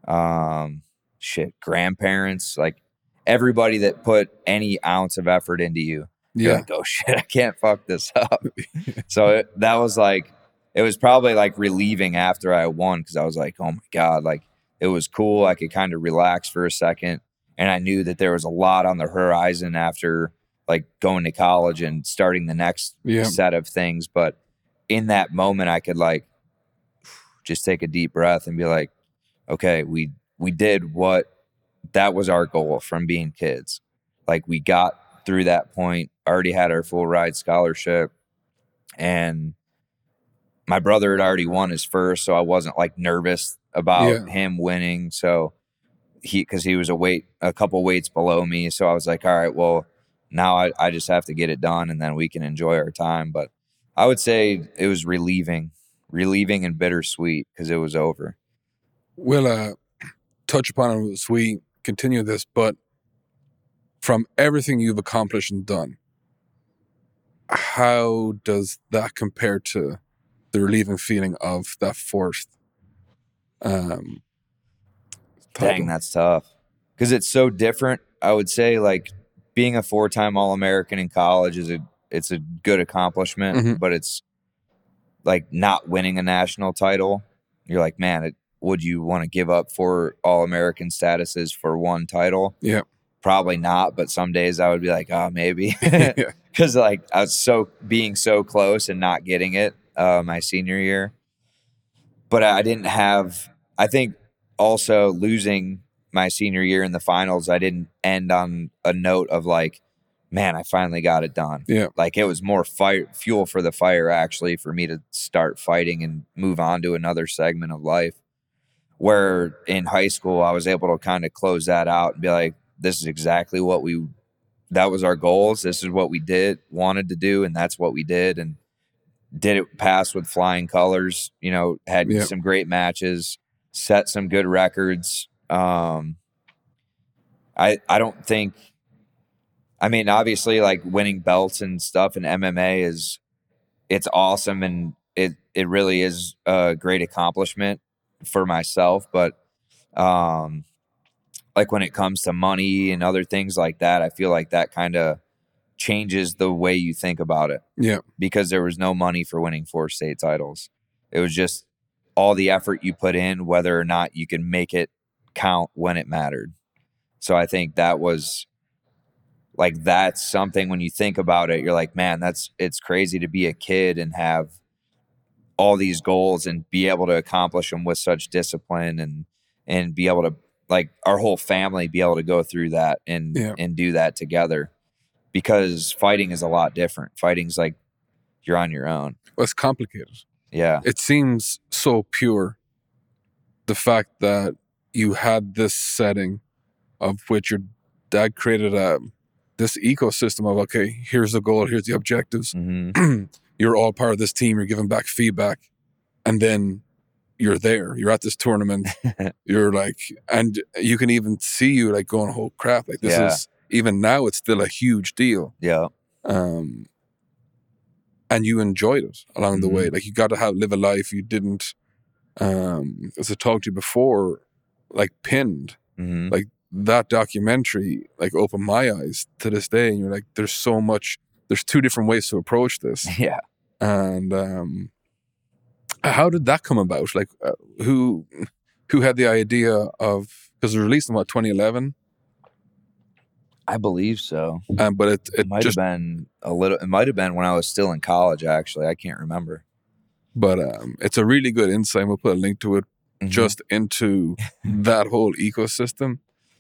um shit, grandparents, like everybody that put any ounce of effort into you. You're Yeah. like, oh [LAUGHS] shit, I can't fuck this up. [LAUGHS] so it, that was like, it was probably like relieving after I won because I was like, oh my God, like it was cool. I could kind of relax for a second. And I knew that there was a lot on the horizon after like going to college and starting the next Yeah. set of things. But in that moment, I could like just take a deep breath and be like, okay, we, we did what that was our goal from being kids. Like we got through that point, already had our full ride scholarship, and my brother had already won his first, so I wasn't like nervous about Yeah. him winning. So he, because he was a weight, a couple weights below me, so I was like, all right, well, now I, I just have to get it done, and then we can enjoy our time. But I would say it was relieving, relieving and bittersweet because it was over. We'll uh, touch upon it as we continue this, but from everything you've accomplished and done, how does that compare to the relieving feeling of that fourth? Um, Dang, that's tough. Because it's so different. I would say like being a four time All American in college is a it's a good accomplishment, Mhm. but it's like not winning a national title. You're like, man, it, would you want to give up four All American statuses for one title? Yeah. Probably not, but some days I would be like, oh, maybe. [LAUGHS] [LAUGHS] because like I was so being so close and not getting it uh, my senior year. But I didn't have. I think also losing my senior year in the finals, I didn't end on a note of like, man, I finally got it done. Yeah. like it was more fire fuel for the fire actually for me to start fighting and move on to another segment of life. Where in high school, I was able to kind of close that out and be like, this is exactly what we that was our goals. This is what we did, wanted to do, and that's what we did, and did it pass with flying colors. You know, had Yeah. some great matches, set some good records. Um, I I don't think. I mean, obviously, like winning belts and stuff in MMA is it's awesome, and it it really is a great accomplishment for myself. But um, like when it comes to money and other things like that, I feel like that kind of changes the way you think about it yeah, because there was no money for winning four state titles. It was just all the effort you put in, whether or not you can make it count when it mattered. So I think that was like that's something when you think about it, you're like, man, that's it's crazy to be a kid and have all these goals and be able to accomplish them with such discipline and and be able to like our whole family be able to go through that and Yeah. and do that together because fighting is a lot different. Fighting's like you're on your own. well, it's complicated. Yeah. It seems so pure. The fact that you had this setting of which your dad created a this ecosystem of okay, here's the goal, here's the objectives. hmm [CLEARS THROAT] you're all part of this team. You're giving back feedback, and then you're there. You're at this tournament. [LAUGHS] you're like, and you can even see you like going, "Oh crap!" Like this Yeah. is even now. It's still a huge deal. Yeah. Um, and you enjoyed it along the way. Mm-hmm. Like you got to have live a life you didn't. Um, as I talked to you before, like pinned hmm Like, that documentary like opened my eyes to this day. And you're like, there's so much. There's two different ways to approach this [LAUGHS] Yeah. and um how did that come about like uh, who who had the idea of because it was released in what 2011 I believe so. um, but it It it might just have been a little. It might have been when I was still in college. Actually, I can't remember. but um it's a really good insight we'll put a link to it Mhm. just into [LAUGHS] that whole ecosystem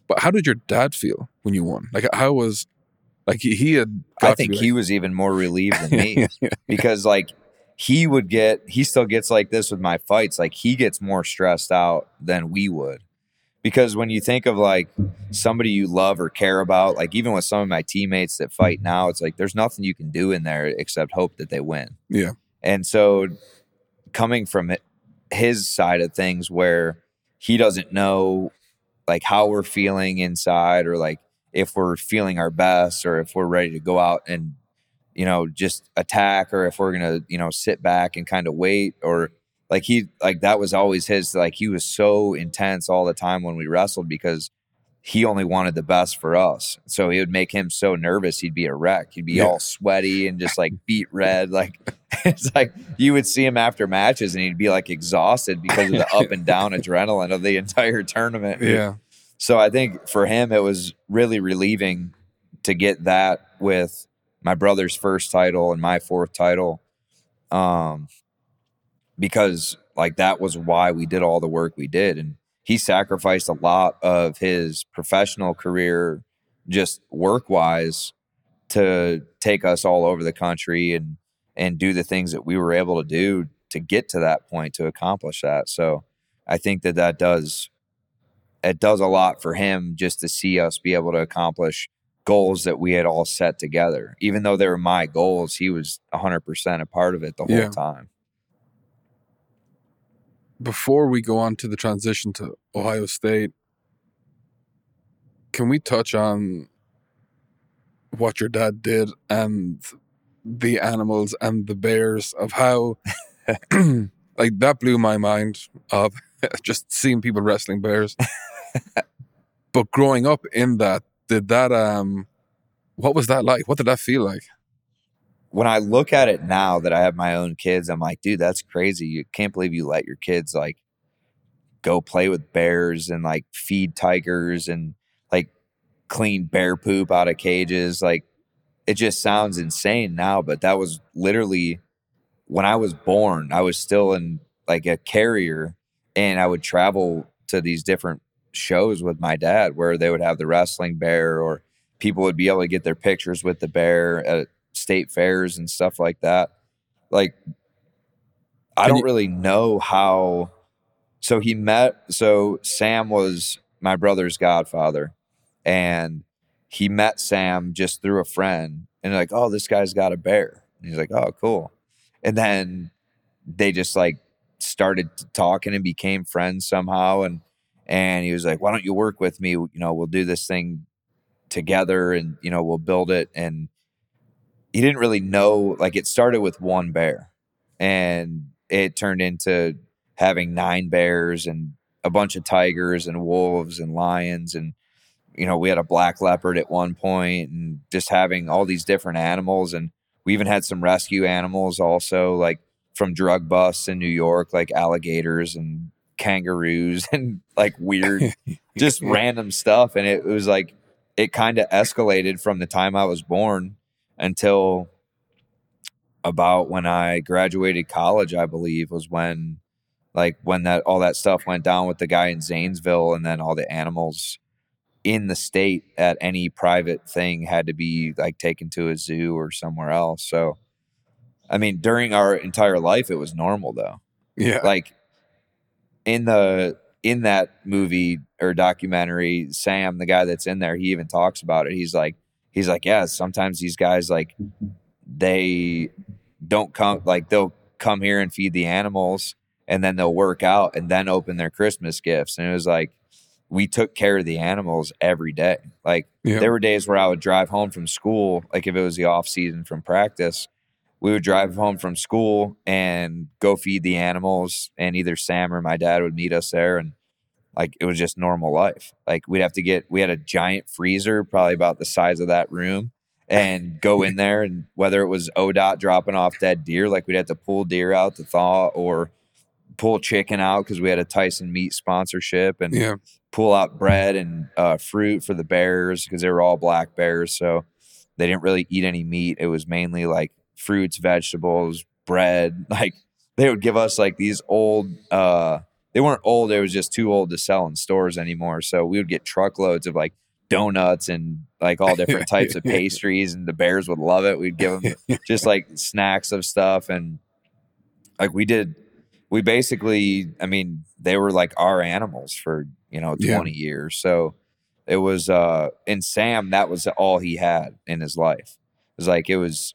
but how did your dad feel when you won like how was like he, he had I think he was even more relieved than [LAUGHS] me because, like, he would get. He still gets like this with my fights. Like, he gets more stressed out than we would. Because when you think of like somebody you love or care about, like even with some of my teammates that fight now, it's like there's nothing you can do in there except hope that they win. Yeah. And so coming from his side of things where he doesn't know like how we're feeling inside or like if we're feeling our best or if we're ready to go out and you know just attack or if we're going to you know sit back and kind of wait or like he like that was always his like he was so intense all the time when we wrestled because he only wanted the best for us so it would make him so nervous he'd be a wreck he'd be Yeah. all sweaty and just like [LAUGHS] beet red like [LAUGHS] it's like you would see him after matches and he'd be like exhausted because of the up and down [LAUGHS] adrenaline of the entire tournament Yeah. so I think for him, it was really relieving to get that with my brother's first title and my fourth title. Um, because like that was why we did all the work we did. And he sacrificed a lot of his professional career, just work wise, to take us all over the country and, and do the things that we were able to do to get to that point to accomplish that. So I think that that does it does a lot for him just to see us be able to accomplish goals that we had all set together. Even though they were my goals, he was 100% a part of it the whole Yeah. time. Before we go on to the transition to Ohio State, can we touch on what your dad did and the animals and the bears of how [LAUGHS] [CLEARS THROAT] like that blew my mind of [LAUGHS] just seeing people wrestling bears. [LAUGHS] but growing up in that, did that um what was that like? What did that feel like? When I look at it now that I have my own kids, I'm like, dude, that's crazy. You can't believe you let your kids like go play with bears and like feed tigers and like clean bear poop out of cages. Like it just sounds insane now, but that was literally when I was born. I was still in like a carrier and I would travel to these different shows with my dad where they would have the wrestling bear or people would be able to get their pictures with the bear at state fairs and stuff like that. Like I don't really know how so he met so Sam was my brother's godfather and he met Sam just through a friend and like, oh, this guy's got a bear. And he's like, oh, cool. And then they just like started talking and became friends somehow. And and he was like, why don't you work with me? You know, we'll do this thing together and you know we'll build it. And he didn't really know. Like it started with one bear, and it turned into having nine bears and a bunch of tigers and wolves and lions and you know we had a black leopard at one point and just having all these different animals and we even had some rescue animals also like from drug busts in New York like alligators and kangaroos [LAUGHS] and like weird [LAUGHS] just random stuff and it, was like it kind of escalated from the time I was born until about when I graduated college I believe was when like when that all that stuff went down with the guy in Zanesville and then all the animals in the state at any private thing had to be like taken to a zoo or somewhere else. So I mean during our entire life it was normal though. Yeah. Like in the in that movie or documentary, Sam, the guy that's in there, he even talks about it. He's like he's like, Yeah, sometimes these guys like they don't come like they'll come here and feed the animals and then they'll work out and then open their Christmas gifts. And it was like we took care of the animals every day. Like Yeah. there were days where I would drive home from school, like if it was the off season from practice, we would drive home from school and go feed the animals and either Sam or my dad would meet us there and like it was just normal life. Like we'd have to get we had a giant freezer probably about the size of that room and go in there and whether it was ODOT dropping off dead deer, like we'd have to pull deer out to thaw or pull chicken out because we had a Tyson meat sponsorship and yeah. pull out bread and uh, fruit for the bears because they were all black bears. So they didn't really eat any meat. It was mainly like fruits, vegetables, bread. [LAUGHS] Like they would give us like these old, uh, they weren't old. They was just too old to sell in stores anymore. So we would get truckloads of like donuts and like all different types of [LAUGHS] pastries and the bears would love it. We'd give them just like snacks of stuff. And like we did, we basically, I mean, they were like our animals for, you know, 20 Yeah. years. So it was, uh, and Sam, that was all he had in his life. It was like, it was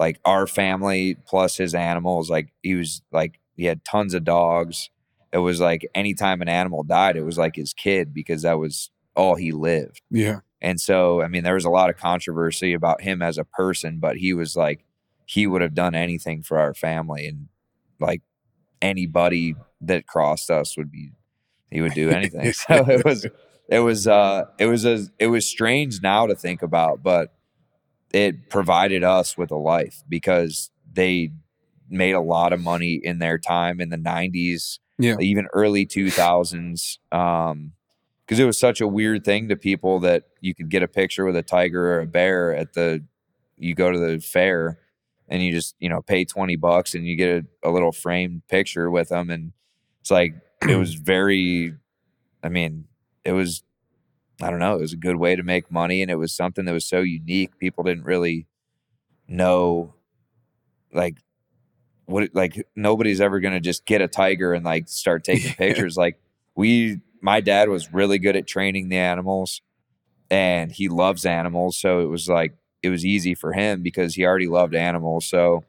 like our family plus his animals. Like he was like he had tons of dogs. It was like anytime an animal died, it was like his kid because that was all he lived. Yeah. And so, I mean, there was a lot of controversy about him as a person, but he was like, he would have done anything for our family. And like anybody that crossed us would be, he would do anything. [LAUGHS] so it was, it was, uh, it was, a, it was strange now to think about, but it provided us with a life because they made a lot of money in their time in the 90s, Yeah. even early 2000s. Um, because it was such a weird thing to people that you could get a picture with a tiger or a bear at the you go to the fair and you just you know pay 20 bucks and you get a, a little framed picture with them and it's like it was [CLEARS THROAT] very i mean it was i don't know it was a good way to make money and it was something that was so unique people didn't really know like what like nobody's ever going to just get a tiger and like start [LAUGHS] taking pictures like we my dad was really good at training the animals and he loves animals so it was like it was easy for him because he already loved animals so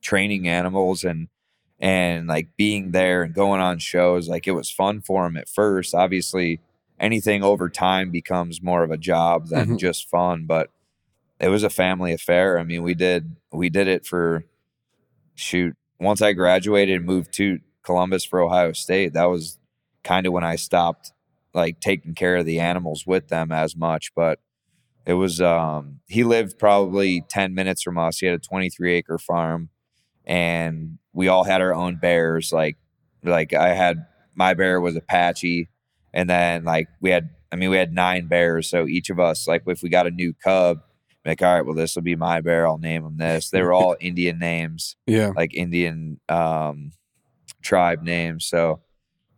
training animals and and like being there and going on shows like it was fun for him at first obviously anything over time becomes more of a job than Mhm. just fun but it was a family affair i mean we did we did it for shoot once i graduated and moved to columbus for ohio state that was kind of when I stopped like taking care of the animals with them as much. But it was um he lived probably 10 minutes from us. He had a 23 acre farm and we all had our own bears. Like like I had my bear was Apache and then like we had I mean we had nine bears. So each of us, like if we got a new cub, like, all right, well, this will be my bear. I'll name him this. They were all [LAUGHS] Indian names Yeah. like Indian um, tribe names. So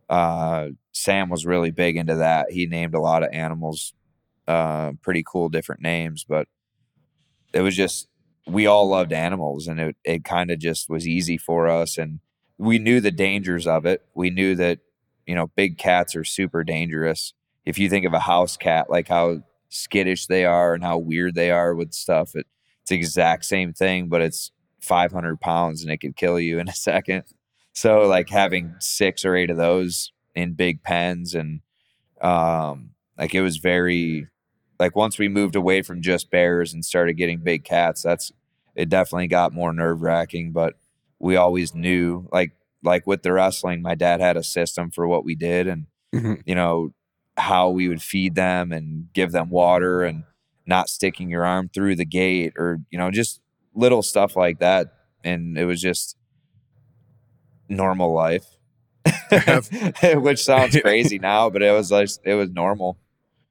uh, Sam was really big into that. He named a lot of animals, uh, pretty cool different names, but it was just we all loved animals, and it it kind of just was easy for us, and we knew the dangers of it. We knew that you know big cats are super dangerous. If you think of a house cat, like how skittish they are and how weird they are with stuff, it, it's the exact same thing, but it's 500 pounds and it could kill you in a [LAUGHS] second. So like having six or eight of those in big pens and um like it was very like once we moved away from just bears and started getting big cats, that's it definitely got more nerve wracking, but we always knew like like with the wrestling, my dad had a system for what we did and Mhm. you know how we would feed them and give them water and not sticking your arm through the gate or you know just little stuff like that. And it was just normal life. [LAUGHS] Which sounds [LAUGHS] crazy now but it was like it was normal.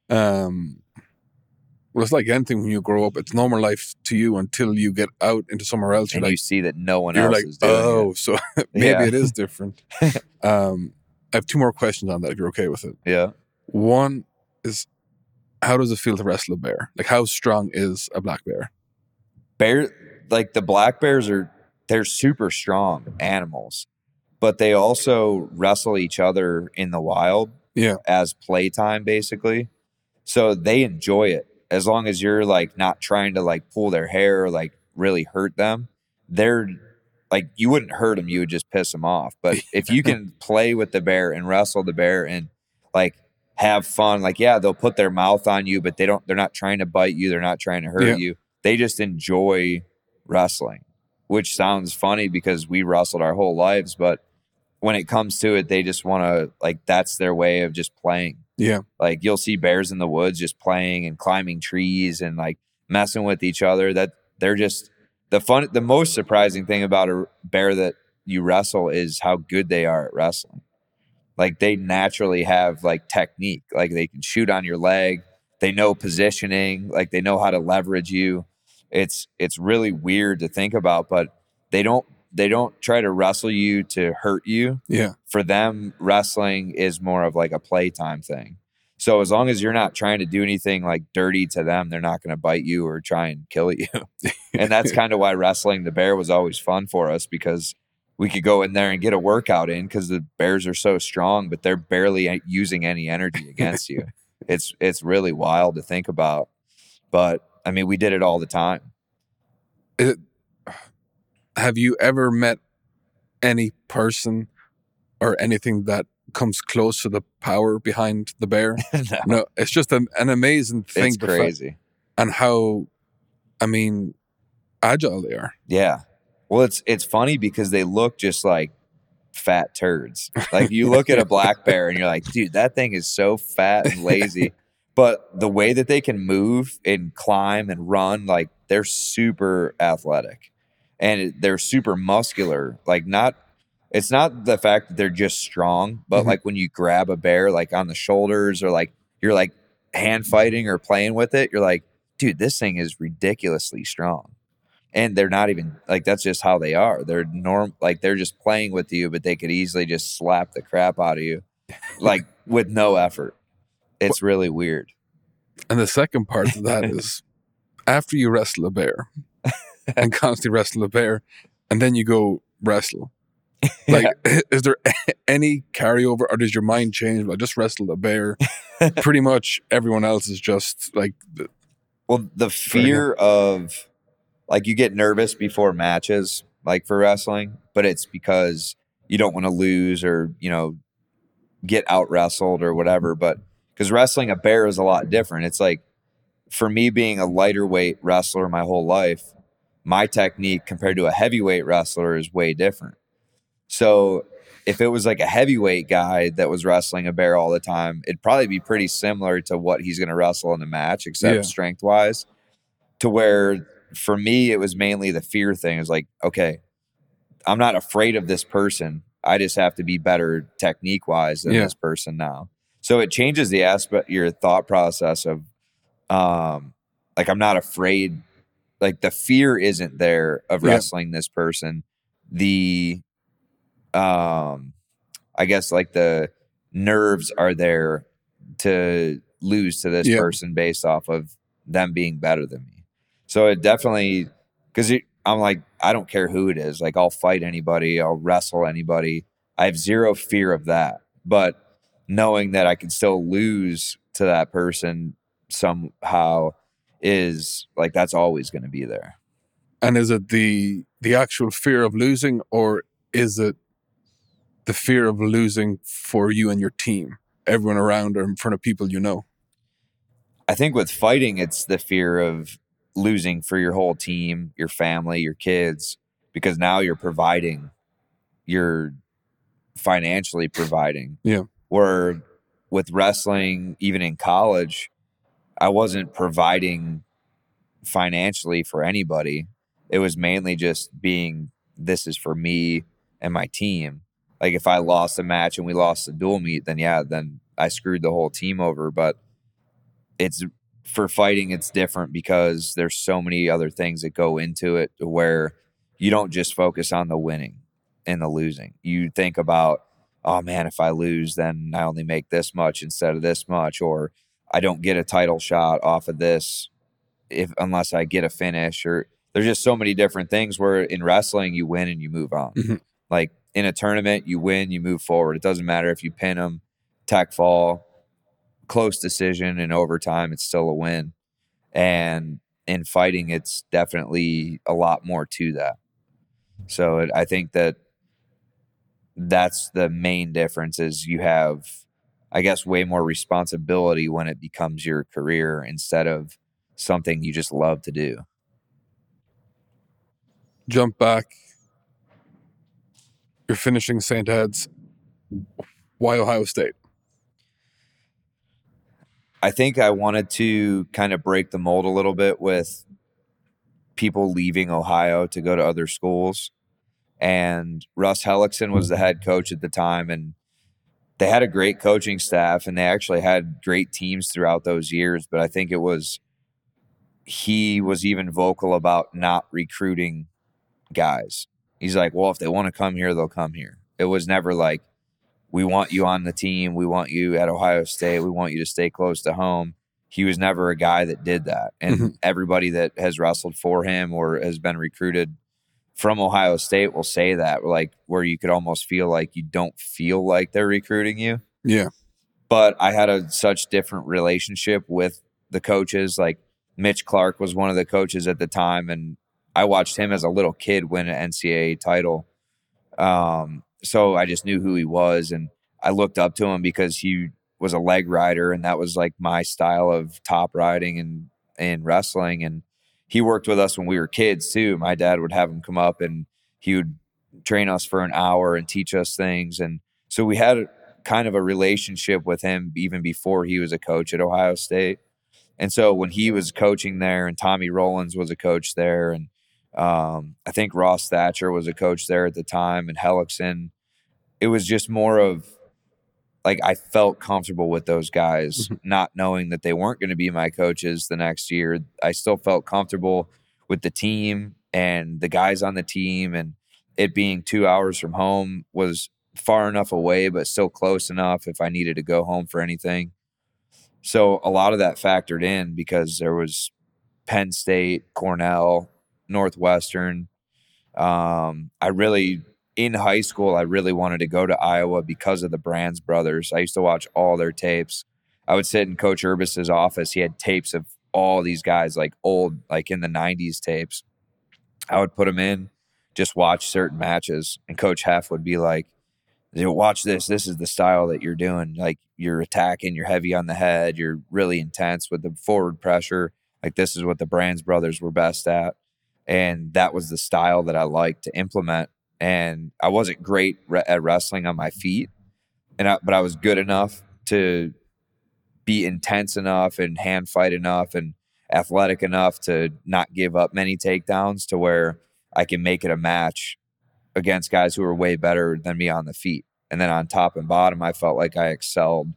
Um, well, it's like anything when you grow up. It's normal life to you until you get out into somewhere else. And like, you see that no one else like, is doing oh, [LAUGHS] so [LAUGHS] maybe Yeah. it is different. [LAUGHS] um, I have two more questions on that if you're okay with it. it yeah One is, how does it feel to wrestle a bear? Like, how strong is a black bear? bear like the black bears are they're super strong animals but they also wrestle each other in the wild Yeah. as playtime basically so they enjoy it as long as you're like not trying to like pull their hair or like really hurt them they're like you wouldn't hurt them you would just piss them off. But [LAUGHS] if you can play with the bear and wrestle the bear and like have fun like yeah they'll put their mouth on you but they don't they're not trying to bite you they're not trying to hurt Yeah. you. They just enjoy wrestling which sounds funny because we wrestled our whole lives but when it comes to it they just want to like that's their way of just playing Yeah. like you'll see bears in the woods just playing and climbing trees and like messing with each other. That they're just the fun the most surprising thing about a bear that you wrestle is how good they are at wrestling. Like they naturally have like technique. Like they can shoot on your leg. They know positioning. Like they know how to leverage you. It's it's really weird to think about but they don't they don't try to wrestle you to hurt you. Yeah. for them wrestling is more of like a playtime thing. So as long as you're not trying to do anything like dirty to them they're not going to bite you or try and kill you. [LAUGHS] And that's kind of why wrestling the bear was always fun for us because we could go in there and get a workout in because the bears are so strong but they're barely using any energy against you. [LAUGHS] It's it's really wild to think about. But i mean we did it all the time have you ever met any person or anything that comes close to the power behind the bear? [LAUGHS] no, No, it's just an, an amazing thing. it's fact- crazy. and how, I mean, agile they are. Yeah. Well, it's it's funny because they look just like fat turds. Like you look at a black [LAUGHS] bear and you're like, dude, that thing is so fat and lazy. [LAUGHS] but the way that they can move and climb and run, like they're super athletic and they're super muscular. Like not it's not the fact that they're just strong, but Mhm. like when you grab a bear like on the shoulders or like you're like hand fighting or playing with it, you're like, dude, this thing is ridiculously strong and they're not even like that's just how they are. They're norm like they're just playing with you, but they could easily just slap the crap out of you, [LAUGHS] like with no effort. It's really weird. And the second part of that [LAUGHS] is after you wrestle a bear [LAUGHS] and constantly wrestle a bear, and then you go wrestle. [LAUGHS] Like, [LAUGHS] is there any carryover, or does your mind change? I just wrestled a bear. Pretty much everyone else is just like, the- Well, the fear of like you get nervous before matches, like for wrestling, but it's because you don't want to lose or you know get out wrestled or whatever. But because wrestling a bear is a lot different. It's like for me being a lighter weight wrestler my whole life, my technique compared to a heavyweight wrestler is way different. So if it was like a heavyweight guy that was wrestling a bear all the time, it'd probably be pretty similar to what he's going to wrestle in the match, except Yeah. strength wise. To where for me, it was mainly the fear thing. Is like, okay, I'm not afraid of this person. I just have to be better technique wise than Yeah. this person now. So it changes the aspect, your thought process of, um, like I'm not afraid. Like the fear isn't there of wrestling this person. The, um, I guess like the nerves are there to lose to this person based off of them being better than me. So it definitely because I'm like I don't care who it is. Like I'll fight anybody, I'll wrestle anybody. I have zero fear of that. But knowing that I can still lose to that person somehow is like that's always going to be there. and is it the the actual fear of losing, or is it the fear of losing for you and your team, everyone around, or in front of people you know? I think with fighting, it's the fear of losing for your whole team, your family, your kids, because now you're providing, you're financially providing. Yeah. Where with wrestling, even in college, I wasn't providing financially for anybody. It was mainly just being, this is for me and my team. Like if I lost a match and we lost the dual meet, then yeah, then I screwed the whole team over. But it's for fighting it's different because there's so many other things that go into it where you don't just focus on the winning and the losing you think about oh man if i lose then i only make this much instead of this much or i don't get a title shot off of this if unless i get a finish or there's just so many different things where in wrestling you win and you move on Mhm. like in a tournament you win you move forward it doesn't matter if you pin them tech fall close decision and overtime, it's still a win. And in fighting, it's definitely a lot more to that. So it, I think that that's the main difference is you have, I guess, way more responsibility when it becomes your career instead of something you just love to do. Jump back. You're finishing St. Ed's. Why Ohio State? I think I wanted to kind of break the mold a little bit with people leaving Ohio to go to other schools. And Russ Hellickson was the head coach at the time, and they had a great coaching staff, and they actually had great teams throughout those years. But I think it was he was even vocal about not recruiting guys. He's like, well, if they want to come here, they'll come here. It was never like, we want you on the team. We want you at Ohio State. We want you to stay close to home. He was never a guy that did that. And Mhm. everybody that has wrestled for him or has been recruited from Ohio State will say that, like, where you could almost feel like you don't feel like they're recruiting you. Yeah. But I had a such different relationship with the coaches. Like, Mitch Clark was one of the coaches at the time, and I watched him as a little kid win an NCAA title. Um, so I just knew who he was, and I looked up to him because he was a leg rider, and that was like my style of top riding and and wrestling. And he worked with us when we were kids too. My dad would have him come up, and he would train us for an hour and teach us things, and so we had kind of a relationship with him even before he was a coach at Ohio State. And so when he was coaching there, and Tommy Rollins was a coach there, and um, I think Ross Thatcher was a coach there at the time, and Hellickson, it was just more of like I felt comfortable with those guys, mm-hmm. not knowing that they weren't going to be my coaches the next year. I still felt comfortable with the team and the guys on the team, and it being two hours from home was far enough away, but still close enough if I needed to go home for anything. So a lot of that factored in because there was Penn State, Cornell, Northwestern. Um, I really in high school, I really wanted to go to Iowa because of the Brands brothers. I used to watch all their tapes. I would sit in Coach Urbas's office. He had tapes of all these guys, like old, like in the '90s tapes. I would put them in, just watch certain matches, and Coach Heff would be like, "Watch this. This is the style that you're doing. Like you're attacking. You're heavy on the head. You're really intense with the forward pressure. Like this is what the Brands brothers were best at." And that was the style that I liked to implement and I wasn't great re- at wrestling on my feet, and I, but I was good enough to be intense enough and hand fight enough and athletic enough to not give up many takedowns to where I can make it a match against guys who are way better than me on the feet. And then on top and bottom, I felt like I excelled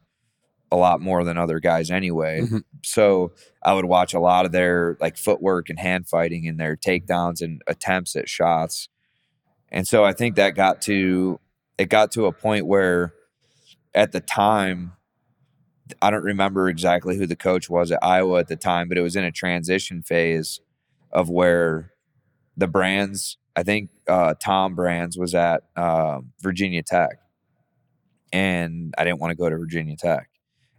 a lot more than other guys anyway. Mm-hmm. So I would watch a lot of their like footwork and hand fighting and their takedowns and attempts at shots and so I think that got to it got to a point where at the time I don't remember exactly who the coach was at Iowa at the time, but it was in a transition phase of where the brands, I think uh, Tom Brands was at uh, Virginia Tech, and I didn't want to go to Virginia Tech,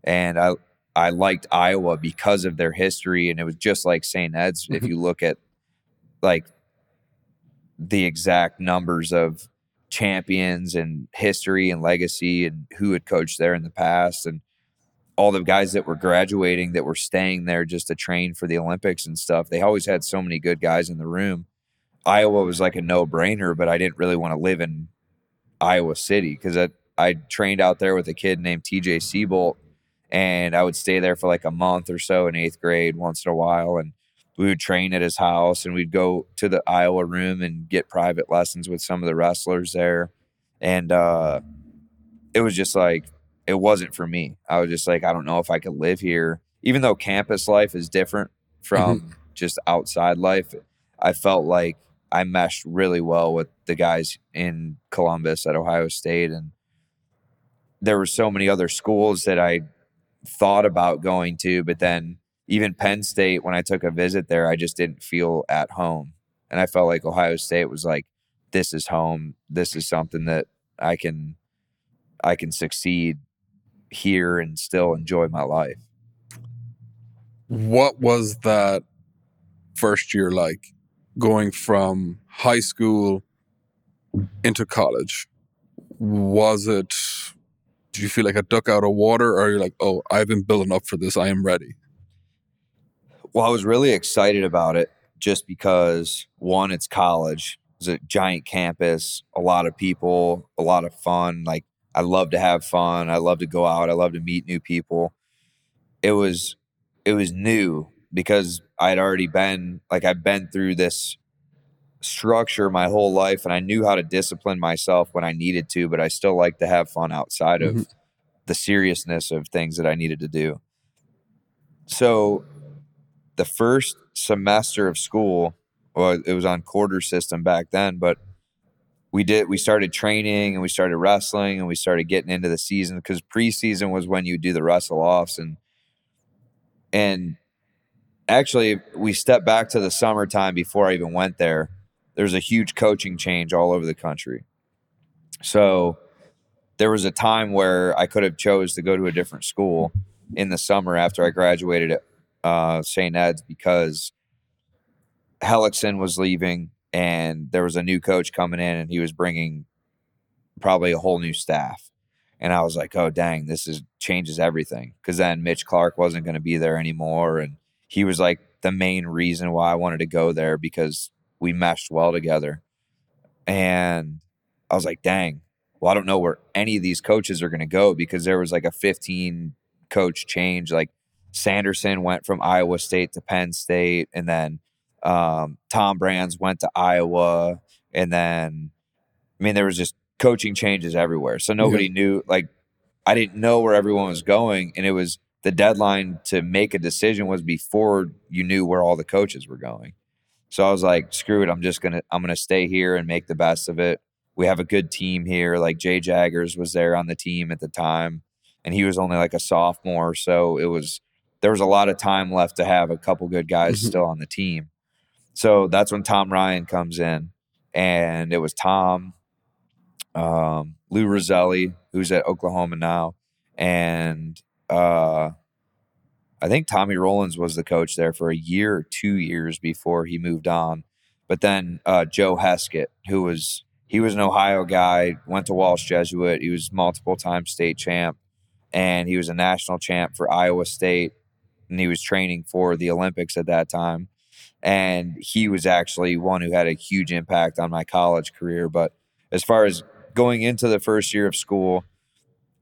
and I I liked Iowa because of their history, and it was just like St. Ed's. if mm-hmm. you look at like the exact numbers of champions and history and legacy and who had coached there in the past and all the guys that were graduating that were staying there just to train for the Olympics and stuff. They always had so many good guys in the room. Iowa was like a no brainer, but I didn't really want to live in Iowa City because I, I trained out there with a kid named TJ Sebolt and I would stay there for like a month or so in eighth grade once in a while. And we would train at his house and we'd go to the Iowa room and get private lessons with some of the wrestlers there. And uh, it was just like, it wasn't for me. I was just like, I don't know if I could live here. Even though campus life is different from mm-hmm. just outside life, I felt like I meshed really well with the guys in Columbus at Ohio State. And there were so many other schools that I thought about going to, but then even Penn State, when I took a visit there, I just didn't feel at home. And I felt like Ohio State was like, this is home. This is something that I can I can succeed here and still enjoy my life. What was that first year like going from high school into college? Was it do you feel like a duck out of water or are you like, oh, I've been building up for this, I am ready? Well, I was really excited about it just because one, it's college. It's a giant campus, a lot of people, a lot of fun. Like I love to have fun. I love to go out. I love to meet new people. It was it was new because I'd already been like I've been through this structure my whole life and I knew how to discipline myself when I needed to, but I still like to have fun outside of mm-hmm. the seriousness of things that I needed to do. So the first semester of school, well, it was on quarter system back then, but we did we started training and we started wrestling and we started getting into the season because preseason was when you do the wrestle offs and and actually we stepped back to the summertime before I even went there. There's a huge coaching change all over the country. So there was a time where I could have chose to go to a different school in the summer after I graduated uh, St. Ed's because Hellickson was leaving and there was a new coach coming in and he was bringing probably a whole new staff. And I was like, oh, dang, this is changes everything. Cause then Mitch Clark wasn't going to be there anymore. And he was like the main reason why I wanted to go there because we meshed well together. And I was like, dang, well, I don't know where any of these coaches are going to go because there was like a 15 coach change. Like Sanderson went from Iowa State to Penn State, and then um, Tom Brands went to Iowa, and then I mean there was just coaching changes everywhere. So nobody yeah. knew. Like I didn't know where everyone was going, and it was the deadline to make a decision was before you knew where all the coaches were going. So I was like, screw it. I'm just gonna I'm gonna stay here and make the best of it. We have a good team here. Like Jay Jaggers was there on the team at the time, and he was only like a sophomore, so it was there was a lot of time left to have a couple good guys mm-hmm. still on the team. So that's when Tom Ryan comes in, and it was Tom, um, Lou Rosselli, who's at Oklahoma now, and uh, I think Tommy Rollins was the coach there for a year or two years before he moved on. But then uh, Joe Heskett, who was he was an Ohio guy, went to Walsh Jesuit. He was multiple time state champ, and he was a national champ for Iowa State, and he was training for the Olympics at that time. And he was actually one who had a huge impact on my college career. But as far as going into the first year of school,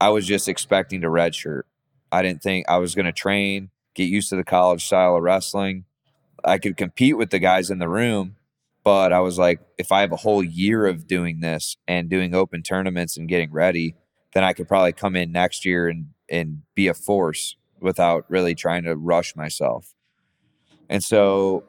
I was just expecting to redshirt. I didn't think I was going to train, get used to the college style of wrestling. I could compete with the guys in the room, but I was like, if I have a whole year of doing this and doing open tournaments and getting ready, then I could probably come in next year and and be a force without really trying to rush myself. And so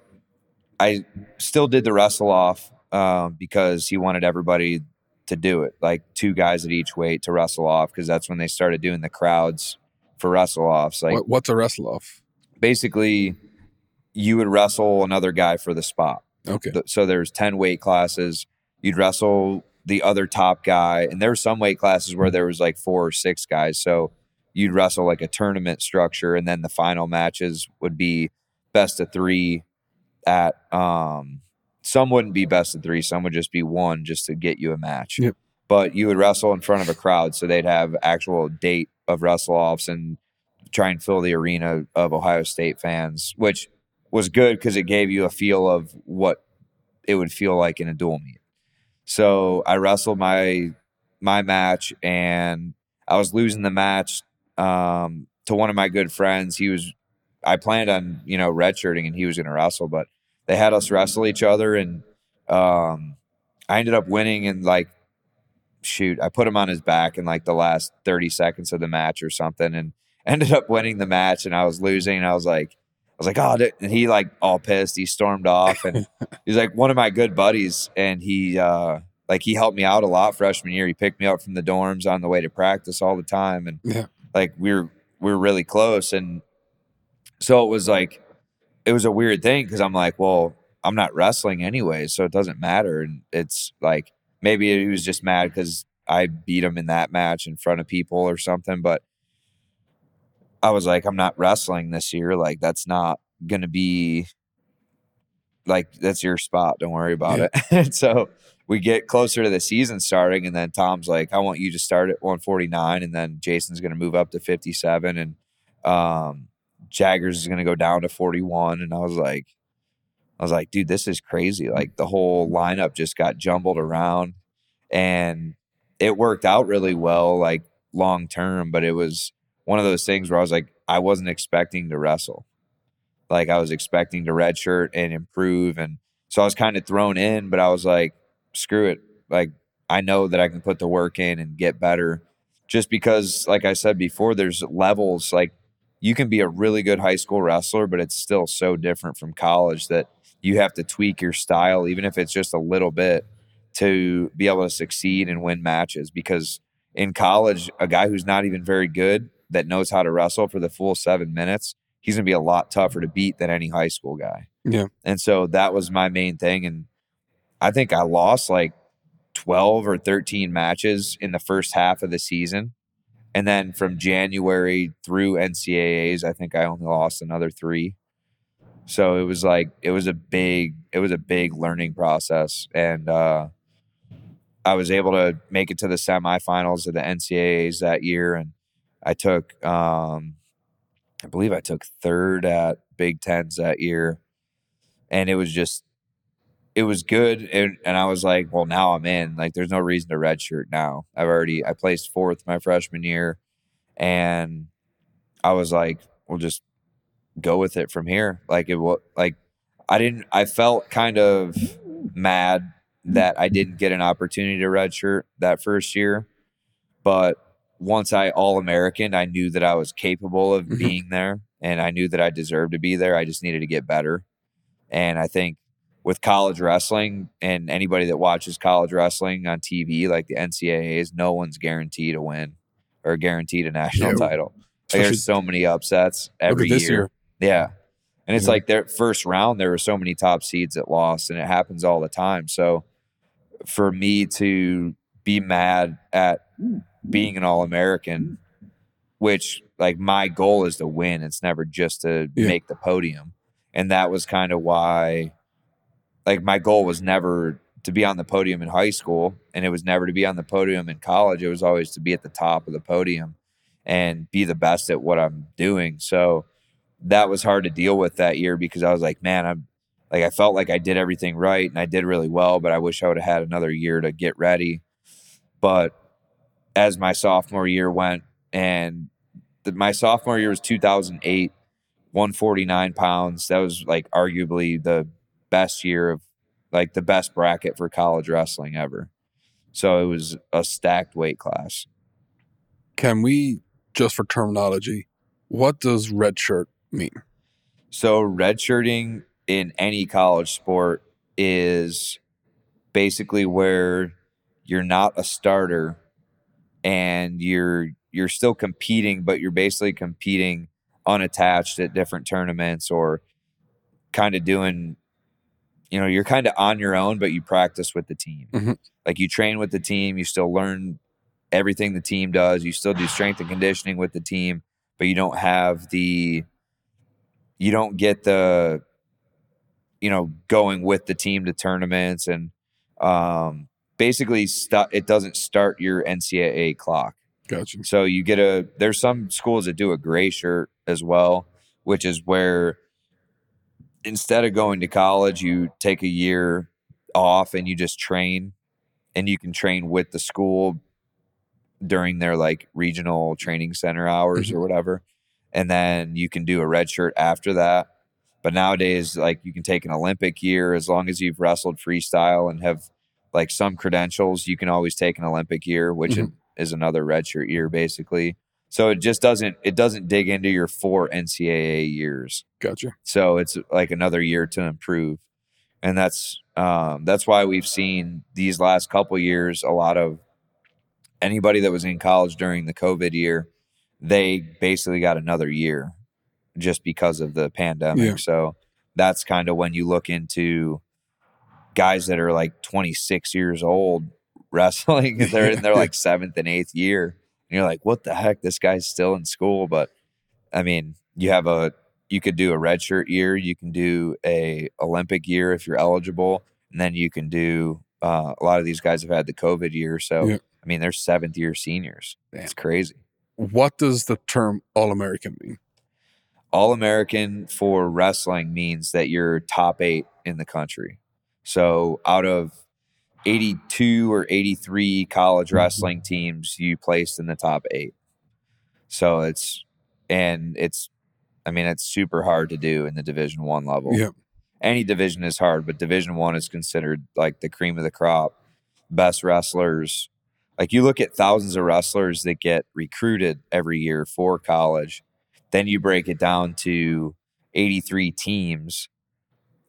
I still did the wrestle off um, because he wanted everybody to do it, like two guys at each weight to wrestle off, because that's when they started doing the crowds for wrestle offs. Like, what's a wrestle off? Basically, you would wrestle another guy for the spot. Okay. So there's ten weight classes. You'd wrestle the other top guy, and there were some weight classes where there was like four or six guys. So you'd wrestle like a tournament structure, and then the final matches would be best of three. At um, some wouldn't be best of three, some would just be one just to get you a match. Yep. But you would wrestle in front of a crowd, so they'd have actual date of wrestle offs and try and fill the arena of Ohio State fans, which was good because it gave you a feel of what it would feel like in a dual meet. So I wrestled my my match and I was losing the match um, to one of my good friends. He was I planned on you know redshirting and he was going to wrestle, but they had us wrestle each other and um, I ended up winning and like shoot, I put him on his back in like the last 30 seconds of the match or something and [LAUGHS] ended up winning the match and I was losing and I was like I was like, oh, and he like all pissed. He stormed off, and [LAUGHS] he's like one of my good buddies, and he uh, like he helped me out a lot freshman year. He picked me up from the dorms on the way to practice all the time, and yeah. Like we were we were really close. And so it was like it was a weird thing because I'm like, well, I'm not wrestling anyway, so it doesn't matter. And it's like maybe he was just mad because I beat him in that match in front of people or something, but I was like, I'm not wrestling this year. Like, that's not going to be like, that's your spot. Don't worry about yeah. it. [LAUGHS] so we get closer to the season starting, and then Tom's like, I want you to start at 149, and then Jason's going to move up to 57, and um, Jaggers is going to go down to 41. And I was like, I was like, dude, this is crazy. Like, the whole lineup just got jumbled around, and it worked out really well, like long term, but it was one of those things where I was like, I wasn't expecting to wrestle. Like I was expecting to redshirt and improve. And so I was kind of thrown in, but I was like, screw it. Like I know that I can put the work in and get better just because, like I said before, there's levels. Like you can be a really good high school wrestler, but it's still so different from college that you have to tweak your style, even if it's just a little bit, to be able to succeed and win matches. Because in college, a guy who's not even very good that knows how to wrestle for the full seven minutes, he's going to be a lot tougher to beat than any high school guy. Yeah. And so that was my main thing. And I think I lost like 12 or 13 matches in the first half of the season. And then from January through NCAAs, I think I only lost another three. So it was like it was a big it was a big learning process, and uh, I was able to make it to the semifinals of the NCAA's that year, and I took um, I believe I took third at Big Tens that year, and it was just it was good, and, and I was like, well, now I'm in. Like, there's no reason to redshirt now. I've already I placed fourth my freshman year, and I was like, we'll just go with it from here. Like it was like I didn't. I felt kind of mad that I didn't get an opportunity to redshirt that first year, but once I all American, I knew that I was capable of Mhm. being there, and I knew that I deserved to be there. I just needed to get better, and I think with college wrestling and anybody that watches college wrestling on TV, like the NCAAs, no one's guaranteed a win or guaranteed a national Yeah. title. Like, there's so many upsets every year. year. Yeah. And it's Yeah. like their first round, there were so many top seeds that lost, and it happens all the time. So for me to be mad at being an All American, which like my goal is to win, it's never just to Yeah. make the podium. And that was kind of why, like, my goal was never to be on the podium in high school, and it was never to be on the podium in college. It was always to be at the top of the podium and be the best at what I'm doing. So that was hard to deal with that year because I was like, man, I'm like, I felt like I did everything right and I did really well, but I wish I would have had another year to get ready. But as my sophomore year went, and the, my sophomore year was 2008, 149 pounds. That was like arguably the best year of like the best bracket for college wrestling ever. So it was a stacked weight class. Can we just for terminology? What does red shirt mean? So redshirting in any college sport is basically where you're not a starter and you're you're still competing, but you're basically competing unattached at different tournaments or kind of doing you know, you're kind of on your own, but you practice with the team. Mhm. Like you train with the team, you still learn everything the team does, you still do strength and conditioning with the team, but you don't have the you don't get the you know going with the team to tournaments and um basically st- it doesn't start your NCAA clock. Gotcha. So you get a there's some schools that do a gray shirt as well, which is where instead of going to college, you take a year off and you just train and you can train with the school during their like regional training center hours or whatever. And then you can do a red shirt after that. But nowadays, like you can take an Olympic year as long as you've wrestled freestyle and have like some credentials, you can always take an Olympic year, which Mhm. is another red shirt year basically. So it just doesn't it doesn't dig into your four NCAA years. Gotcha. So it's like another year to improve. And that's um, that's why we've seen these last couple years a lot of anybody that was in college during the COVID year, they basically got another year just because of the pandemic. Yeah. So that's kind of when you look into guys that are like 26 years old [LAUGHS] wrestling. They're in their [LAUGHS] like seventh and eighth year. And you're like, what the heck? This guy's still in school. But I mean, you have a you could do a redshirt year, you can do a Olympic year if you're eligible, and then you can do uh, a lot of these guys have had the COVID year. So Yeah. I mean, they're seventh year seniors. Damn. It's crazy. What does the term All American mean? All American for wrestling means that you're top eight in the country. So out of 82 or 83 college Mhm. wrestling teams, you placed in the top eight. So it's, and it's, I mean, it's super hard to do in the Division One level. Yeah. Any division is hard, but Division One is considered like the cream of the crop. Best wrestlers, like you look at thousands of wrestlers that get recruited every year for college then you break it down to 83 teams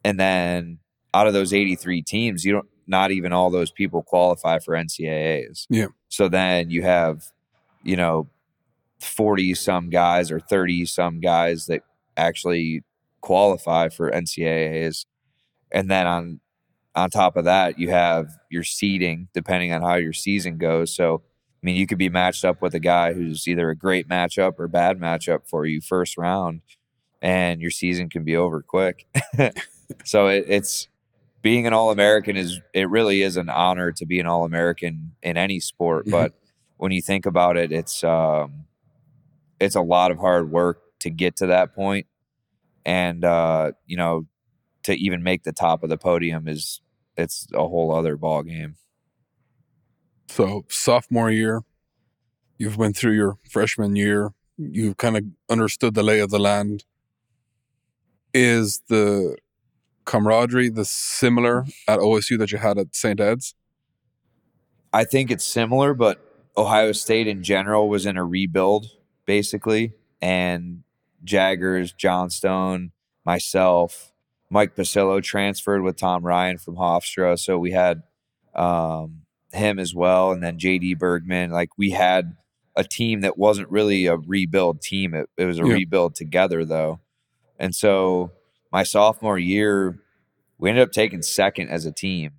and then out of those 83 teams you don't not even all those people qualify for ncaa's Yeah. so then you have you know 40 some guys or 30 some guys that actually qualify for ncaa's and then on on top of that you have your seeding depending on how your season goes so I mean, you could be matched up with a guy who's either a great matchup or bad matchup for you first round. and your season can be over quick. [LAUGHS] so it, it's being an All American is it really is an honor to be an All American in any sport. Mhm. But when you think about it, it's um, it's a lot of hard work to get to that point, and uh, you know, to even make the top of the podium is it's a whole other ball game. So sophomore year, you've been through your freshman year. You've kind of understood the lay of the land. Is the camaraderie the similar at OSU that you had at St. Ed's? I think it's similar, but Ohio State in general was in a rebuild basically, and Jaggers, Johnstone, myself, Mike Pucillo transferred with Tom Ryan from Hofstra, so we had um, him as well, and then JD Bergman. Like we had a team that wasn't really a rebuild team; it, it was a Yeah. rebuild together, though. And so my sophomore year, we ended up taking second as a team,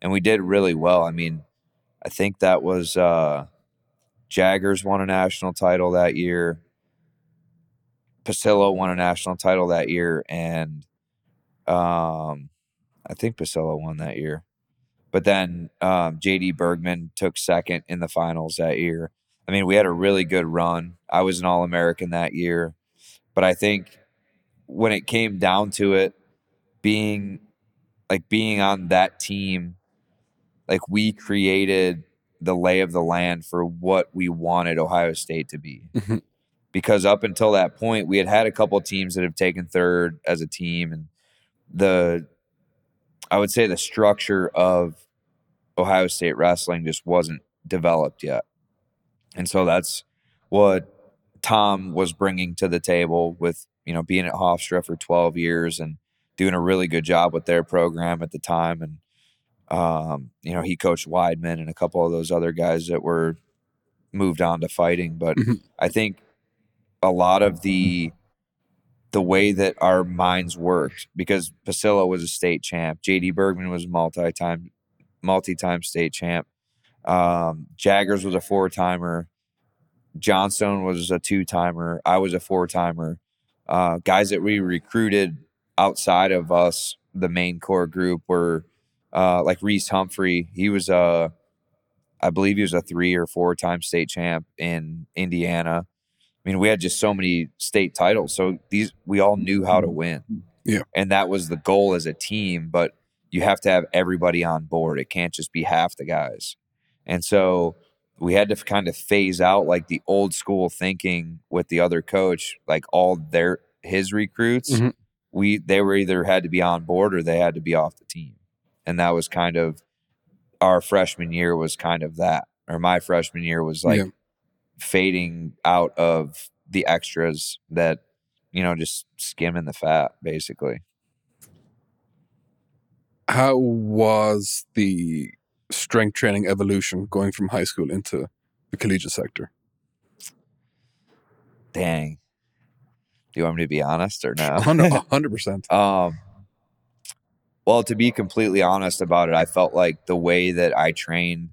and we did really well. I mean, I think that was uh, Jaggers won a national title that year. Pucillo won a national title that year, and um, I think Pucillo won that year. But then um, JD Bergman took second in the finals that year. I mean, we had a really good run. I was an All American that year, but I think when it came down to it, being like being on that team, like we created the lay of the land for what we wanted Ohio State to be. Mhm. Because up until that point, we had had a couple teams that have taken third as a team, and the I would say the structure of Ohio State wrestling just wasn't developed yet. And so that's what Tom was bringing to the table with, you know, being at Hofstra for 12 years and doing a really good job with their program at the time. And, um, you know, he coached Weidman and a couple of those other guys that were moved on to fighting. But Mhm. I think a lot of the, the way that our minds worked because Pucillo was a state champ, JD Bergman was a multi-time multi-time state champ. Um, Jaggers was a four-timer. Johnstone was a two-timer. I was a four-timer. Uh, guys that we recruited outside of us, the main core group, were uh, like Reece Humphrey. He was a, I believe he was a three or four-time state champ in Indiana. I mean, we had just so many state titles, so these we all knew how to win. Yeah. and that was the goal as a team. But you have to have everybody on board. It can't just be half the guys. And so we had to kind of phase out like the old school thinking with the other coach, like all their his recruits. Mhm. We they were either had to be on board or they had to be off the team. And that was kind of our freshman year was kind of that. Or my freshman year was like Yeah. fading out of the extras that, you know, just skimming the fat basically. How was the strength training evolution going from high school into the collegiate sector? Dang. Do you want me to be honest or no? Hundred a [LAUGHS] hundred percent. Um, well, to be completely honest about it, I felt like the way that I trained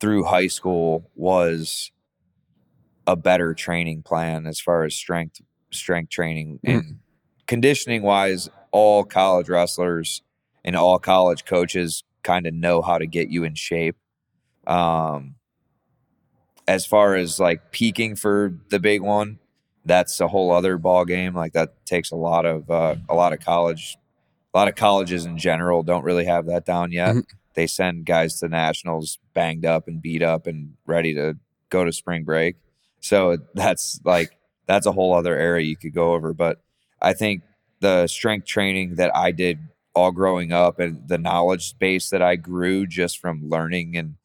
through high school was a better training plan as far as strength strength training and conditioning wise. All college wrestlers and all college coaches kind of know how to get you in shape. Um, as far as like peaking for the big one, that's a whole other ball game. Like that takes a lot of uh, a lot of college, a lot of colleges in general don't really have that down yet. Mhm. They send guys to nationals banged up and beat up and ready to go to spring break. So that's like that's a whole other area you could go over. But I think the strength training that I did all growing up and the knowledge base that I grew just from learning and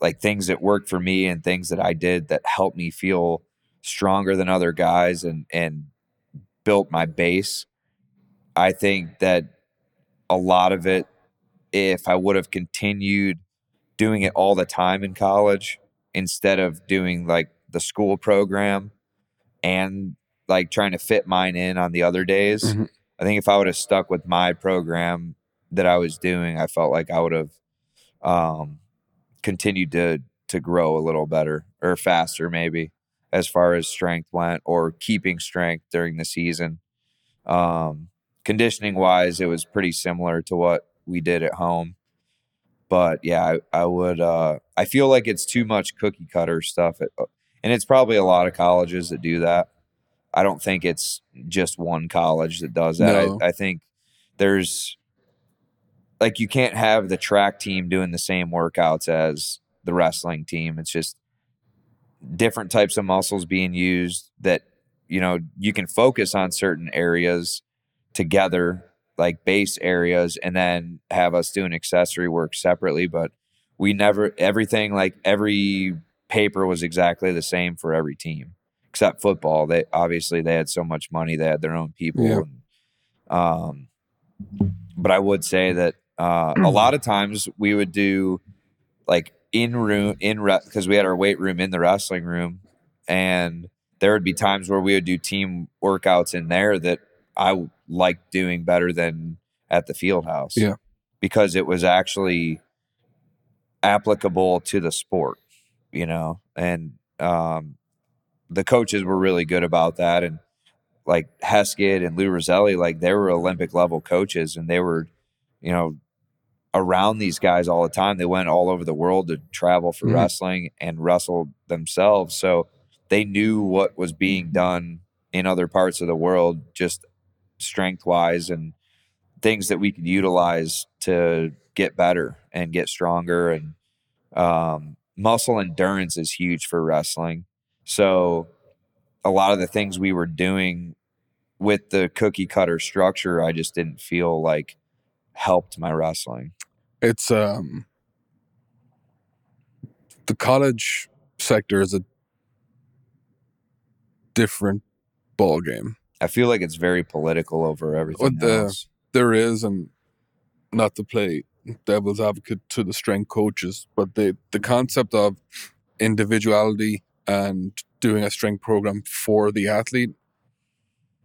like things that worked for me and things that I did that helped me feel stronger than other guys and and built my base. I think that a lot of it if I would have continued doing it all the time in college instead of doing like the school program and like trying to fit mine in on the other days. Mhm. I think if I would have stuck with my program that I was doing, I felt like I would have um, continued to to grow a little better or faster, maybe as far as strength went, or keeping strength during the season. Um, conditioning wise, it was pretty similar to what we did at home. But yeah, I, I would. Uh, I feel like it's too much cookie cutter stuff, at, and it's probably a lot of colleges that do that. I don't think it's just one college that does that. No. I, I think there's like you can't have the track team doing the same workouts as the wrestling team. It's just different types of muscles being used that you know you can focus on certain areas together like base areas and then have us doing accessory work separately but we never everything like every paper was exactly the same for every team except football they obviously they had so much money they had their own people Yeah. and, um but i would say that uh, a [CLEARS THROAT] lot of times we would do like in room in rep because we had our weight room in the wrestling room and there would be times where we would do team workouts in there that i liked doing better than at the field house Yeah. because it was actually applicable to the sport you know and um the coaches were really good about that and like Heskett and Lou Rosselli, like they were Olympic level coaches and they were, you know, around these guys all the time. They went all over the world to travel for Mhm. wrestling and wrestled themselves. So they knew what was being done in other parts of the world, just strength wise and things that we could utilize to get better and get stronger. And um, muscle endurance is huge for wrestling. So a lot of the things we were doing with the cookie cutter structure, I just didn't feel like helped my wrestling. It's um the college sector is a different ball game. I feel like it's very political over everything What the-. There is, and not to play devil's advocate to the strength coaches, but the the concept of individuality and doing a strength program for the athlete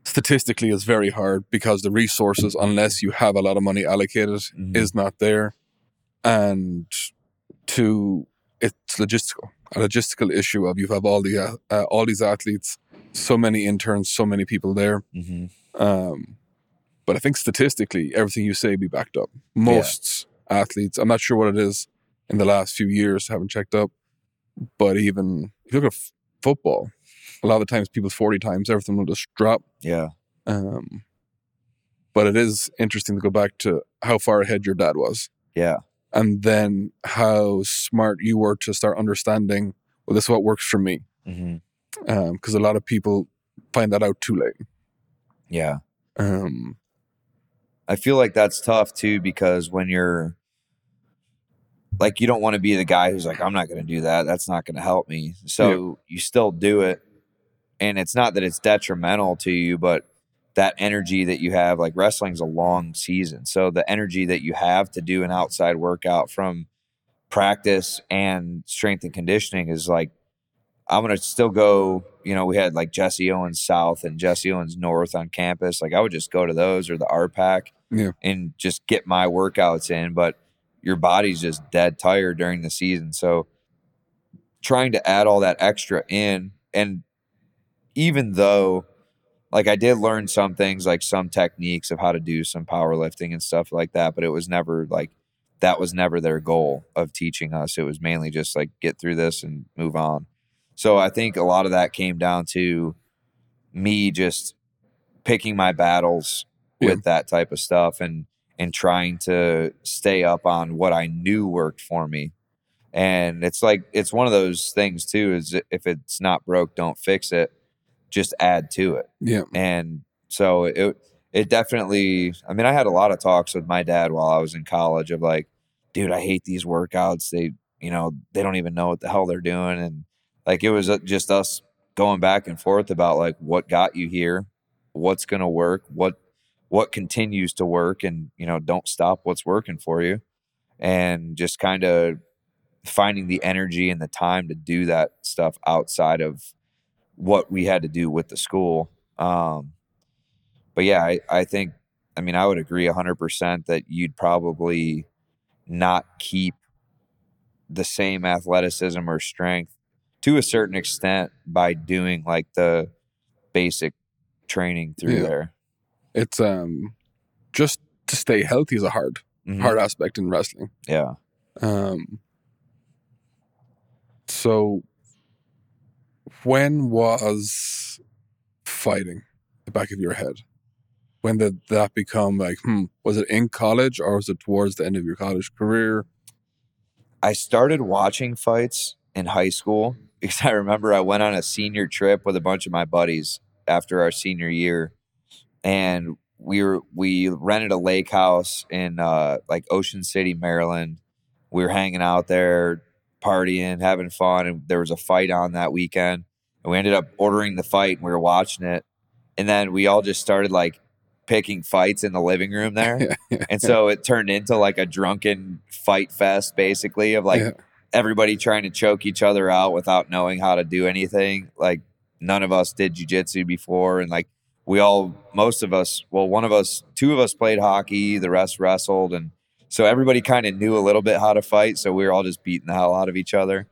statistically is very hard because the resources, unless you have a lot of money allocated, Mhm. is not there, and to it's logistical a logistical issue of you have all the uh, uh, all these athletes, so many interns, so many people there. Mhm. Um, but I think statistically, everything you say be backed up. Most athletes, I'm not sure what it is in the last few years, haven't checked up. But even if you look at f- football, a lot of the times people's 40 times, everything will just drop. Yeah. Um, but it is interesting to go back to how far ahead your dad was Yeah. and then how smart you were to start understanding, well, this is what works for me. Because a lot of people find that out too late. Yeah. Um, I feel like that's tough too because when you're like you don't want to be the guy who's like I'm not going to do that. That's not going to help me. So you still do it and it's not that it's detrimental to you but that energy that you have like wrestling's a long season. So the energy that you have to do an outside workout from practice and strength and conditioning is like I'm gonna still go. You know, we had like Jesse Owens South and Jesse Owens North on campus. Like I would just go to those or the RPAC, Yeah. and just get my workouts in. But your body's just dead tired during the season, so trying to add all that extra in, and even though, like I did learn some things, like some techniques of how to do some powerlifting and stuff like that, but it was never like that was never their goal of teaching us. It was mainly just like get through this and move on. So I think a lot of that came down to me just picking my battles Yeah. with that type of stuff and and trying to stay up on what I knew worked for me. And it's like it's one of those things too is if it's not broke, don't fix it. Just add to it yeah. and so it it definitely i mean i had a lot of talks with my dad while i was in college of like dude i hate these workouts they you know they don't even know what the hell they're doing and like it was uh, just us going back and forth about like what got you here what's going to work what what continues to work and you know don't stop what's working for you and just kind of finding the energy and the time to do that stuff outside of what we had to do with the school. Um, but yeah, I, I think, I mean, I would agree 100% that you'd probably not keep the same athleticism or strength to a certain extent by doing like the basic training through Yeah. there. It's um just to stay healthy is a hard Mhm. hard aspect in wrestling. Yeah. Um, so when was fighting the back of your head? When did that become like, hmm, was it in college or was it towards the end of your college career? I started watching fights in high school [LAUGHS] because I remember I went on a senior trip with a bunch of my buddies after our senior year, and we were we rented a lake house in uh, like Ocean City, Maryland. We were hanging out there, partying, having fun, and there was a fight on that weekend. And we ended up ordering the fight, and we were watching it, and then we all just started like picking fights in the living room [LAUGHS] there. And so it turned into like a drunken fight fest, basically, of like Yeah. everybody trying to choke each other out without knowing how to do anything. Like none of us did jujitsu before, and like we all, most of us, well, one of us, two of us played hockey, the rest wrestled, and so everybody kind of knew a little bit how to fight. So we were all just beating the hell out of each other.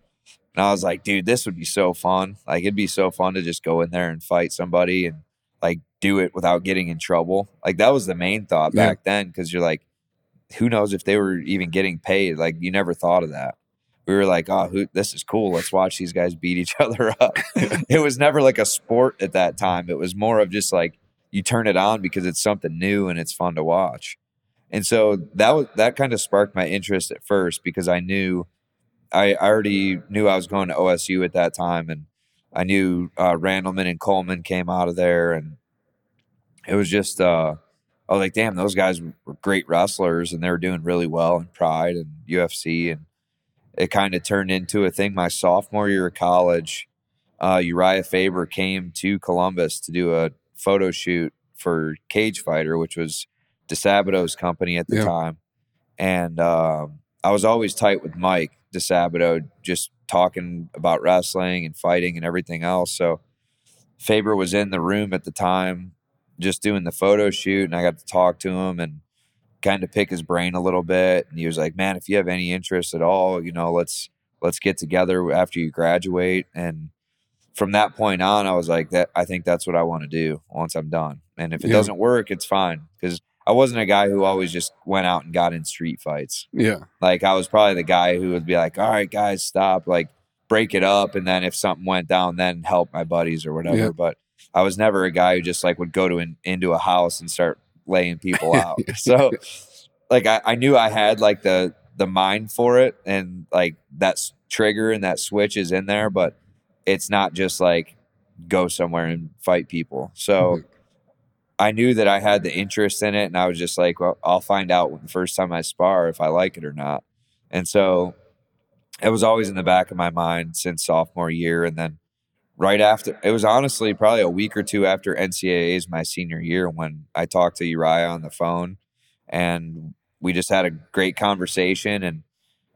And I was like, dude, this would be so fun. Like it'd be so fun to just go in there and fight somebody and like do it without getting in trouble. Like that was the main thought Yeah. back then because you're like, who knows if they were even getting paid? Like you never thought of that. We were like, oh, who, this is cool. Let's watch these guys beat each [LAUGHS] other up. it was never like a sport at that time. It was more of just like you turn it on because it's something new and it's fun to watch. And so that was that kind of sparked my interest at first because I knew I I already knew I was going to OSU at that time and I knew uh, Randleman and Coleman came out of there and it was just uh I was like, damn, those guys were great wrestlers and they were doing really well in Pride and UFC and it kind of turned into a thing my sophomore year of college. Uh, Uriah Faber came to Columbus to do a photo shoot for Cage Fighter, which was DiSabato's company at the Yeah. time. And um, I was always tight with Mike DiSabato, just talking about wrestling and fighting and everything else. So Faber was in the room at the time, just doing the photo shoot, and I got to talk to him and kind of pick his brain a little bit. And he was like, "Man, if you have any interest at all, you know, let's let's get together after you graduate." And from that point on, I was like, "That I think that's what I want to do once I'm done. And if it Yeah. doesn't work, it's fine because." I wasn't a guy who always just went out and got in street fights. Yeah. Like I was probably the guy who would be like, "All right, guys, stop!" Like break it up, and then if something went down, then help my buddies or whatever. Yeah. But I was never a guy who just like would go to an, into a house and start laying people [LAUGHS] out. so like I, I knew I had like the the mind for it, and like that trigger and that switch is in there, but it's not just like go somewhere and fight people. So. Mhm. I knew that I had the interest in it, and I was just like, "Well, I'll find out the first time I spar if I like it or not." And so it was always in the back of my mind since sophomore year, and then right after it was honestly probably a week or two after NCAA's my senior year when I talked to Uriah on the phone, and we just had a great conversation. And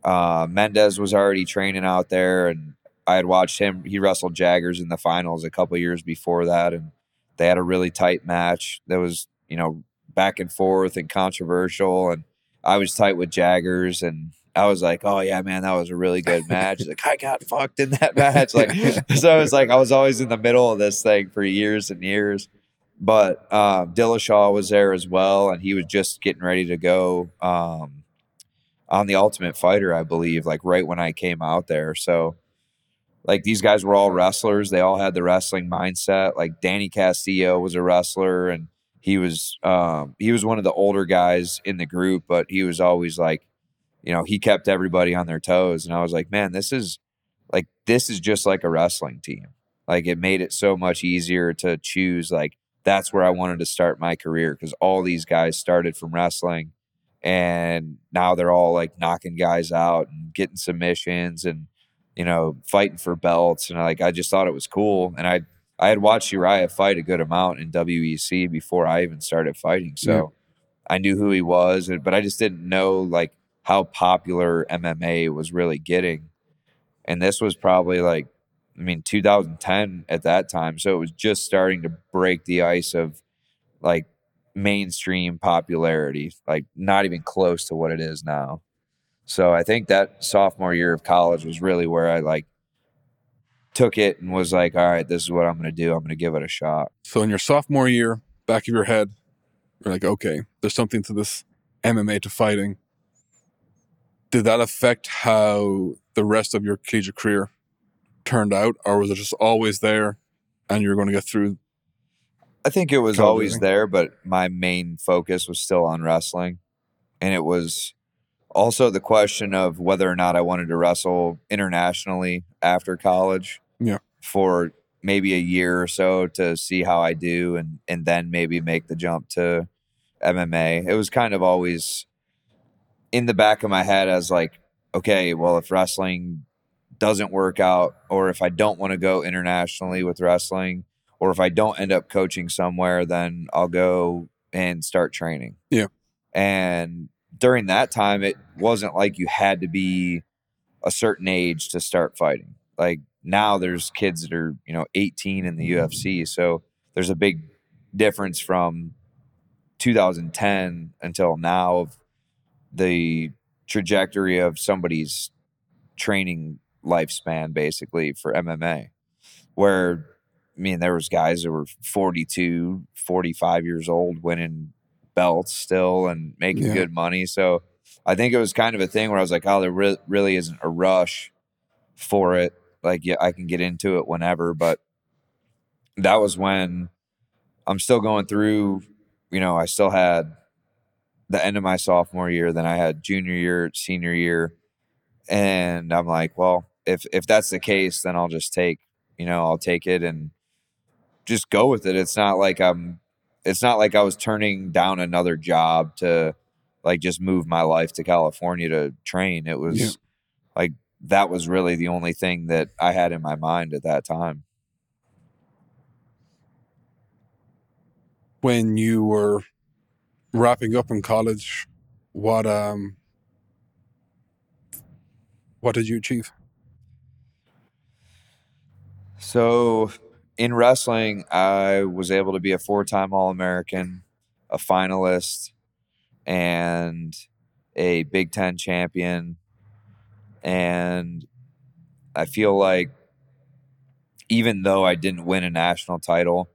uh, Mendes was already training out there, and I had watched him. He wrestled Jaggers in the finals a couple years before that, and they had a really tight match that was you know back and forth and controversial and i was tight with jaggers and i was like oh yeah man that was a really good match He's like i got fucked in that [LAUGHS] match like [LAUGHS] so i was like i was always in the middle of this thing for years and years but um, dillashaw was there as well and he was just getting ready to go um, on the ultimate fighter i believe like right when i came out there so like these guys were all wrestlers. They all had the wrestling mindset. Like Danny Castillo was a wrestler and he was um he was one of the older guys in the group, but he was always like, you know, he kept everybody on their toes. And I was like, man, this is like this is just like a wrestling team. Like it made it so much easier to choose like that's where I wanted to start my career because all these guys started from wrestling and now they're all like knocking guys out and getting submissions and you know, fighting for belts, and like I just thought it was cool. And I I had watched Uriah fight a good amount in WEC before I even started fighting, so Yeah. I knew who he was, but I just didn't know like how popular MMA was really getting. And this was probably like, I mean, 2010 at that time, so it was just starting to break the ice of like mainstream popularity, like not even close to what it is now. So I think that sophomore year of college was really where I like took it and was like, all right, this is what I'm going to do. I'm going to give it a shot. So in your sophomore year, back of your head, You're like, okay, there's something to this MMA to fighting. Did that affect how the rest of your collegiate career turned out, or was it just always there and you were going to get through? I think it was always there, but my main focus was still on wrestling. And it was also the question of whether or not I wanted to wrestle internationally after college. Yeah. For maybe a year or so to see how I do and and then maybe make the jump to MMA. It was kind of always in the back of my head as like, okay, well if wrestling doesn't work out or if I don't want to go internationally with wrestling or if I don't end up coaching somewhere, then I'll go and start training. Yeah. And during that time, it wasn't like you had to be a certain age to start fighting. Like now, there's kids that are, you know, 18 in the UFC. So there's a big difference from 2010 until now of the trajectory of somebody's training lifespan basically for MMA where I mean there was guys that were 42 45 years old winning belts still and making Yeah. good money. So I think it was kind of a thing where I was like oh there re- really isn't a rush for it. Like yeah I can get into it whenever. But that was when I'm still going through you know I still had the end of my sophomore year then I had junior year senior year and I'm like, well, if if that's the case, then I'll just take, you know, I'll take it and just go with it. It's not like I'm it's not like I was turning down another job to like just move my life to California to train. It was Yeah. like that was really the only thing that I had in my mind at that time. When you were wrapping up in college, what um what did you achieve? So in wrestling, I was able to be a four time All American, a finalist, and a Big Ten champion. And I feel like even though I didn't win a national title,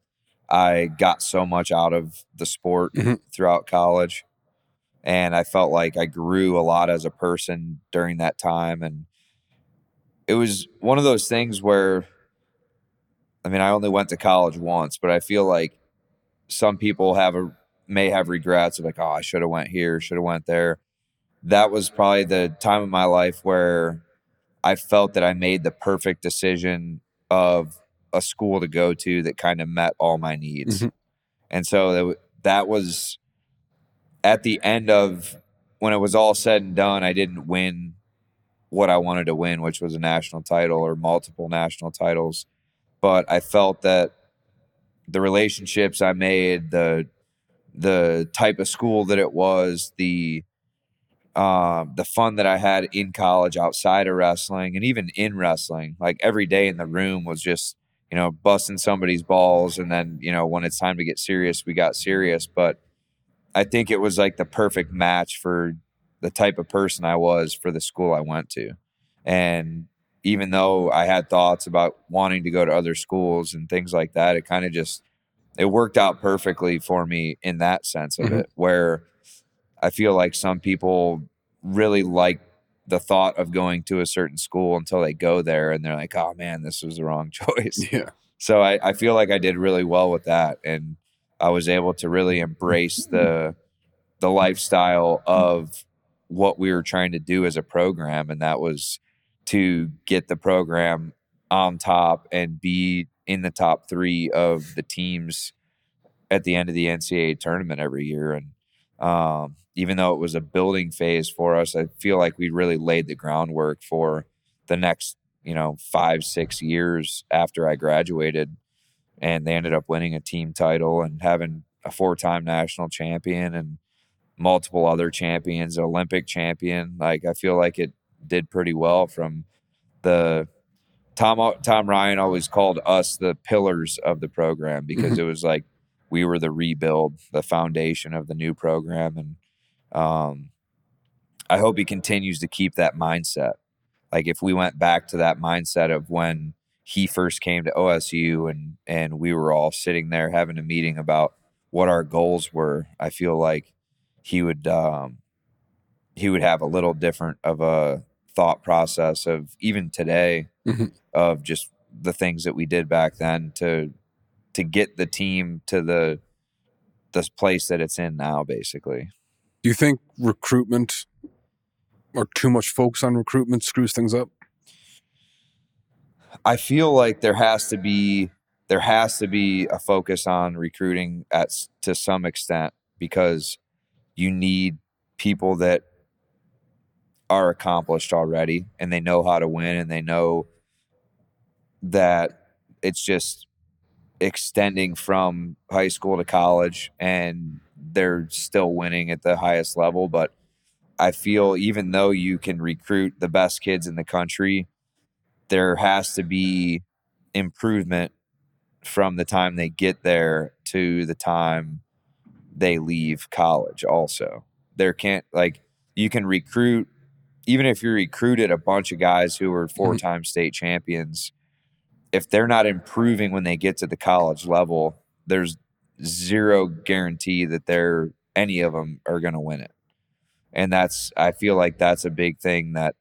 I got so much out of the sport Mhm. throughout college. And I felt like I grew a lot as a person during that time. And it was one of those things where I mean, I only went to college once, but I feel like some people have a may have regrets of like, oh, I should have went here, should have went there. That was probably the time of my life where I felt that I made the perfect decision of a school to go to that kind of met all my needs. Mhm. And so that, that was at the end of when it was all said and done, I didn't win what I wanted to win, which was a national title or multiple national titles. But I felt that the relationships I made, the the type of school that it was, the um, the fun that I had in college outside of wrestling and even in wrestling, like every day in the room was just you know busting somebody's balls, and then you know when it's time to get serious, we got serious. But I think it was like the perfect match for the type of person I was for the school I went to. And even though I had thoughts about wanting to go to other schools and things like that, it kind of just it worked out perfectly for me in that sense of Mhm. it where I feel like some people really like the thought of going to a certain school until they go there and they're like, oh man, this was the wrong [LAUGHS] choice. [LAUGHS] Yeah. So I, I feel like I did really well with that, and I was able to really embrace the the lifestyle of what we were trying to do as a program, and that was to get the program on top and be in the top three of the teams at the end of the NCAA tournament every year. And um, even though it was a building phase for us, I feel like we really laid the groundwork for the next you know five six years after I graduated, and they ended up winning a team title and having a four time national champion and multiple other champions, Olympic champion. Like I feel like it did pretty well from the Tom Tom Ryan always called us the pillars of the program because it was like we were the rebuild, the foundation of the new program, and um, I hope he continues to keep that mindset. Like if we went back to that mindset of when he first came to OSU and and we were all sitting there having a meeting about what our goals were, I feel like he would um, he would have a little different of a thought process of even today Mhm. of just the things that we did back then to to get the team to the this place that it's in now basically Do you think recruitment or too much focus on recruitment screws things up? I feel like there has to be there has to be a focus on recruiting at to some extent because you need people that are accomplished already and they know how to win and they know that it's just extending from high school to college and they're still winning at the highest level. But I feel even though you can recruit the best kids in the country there has to be improvement from the time they get there to the time they leave college also. There can't like you can recruit even if you recruited a bunch of guys who were mm-hmm. four-time state champions if they're not improving when they get to the college level there's zero guarantee that they're any of them are going to win it. And that's i feel like that's a big thing that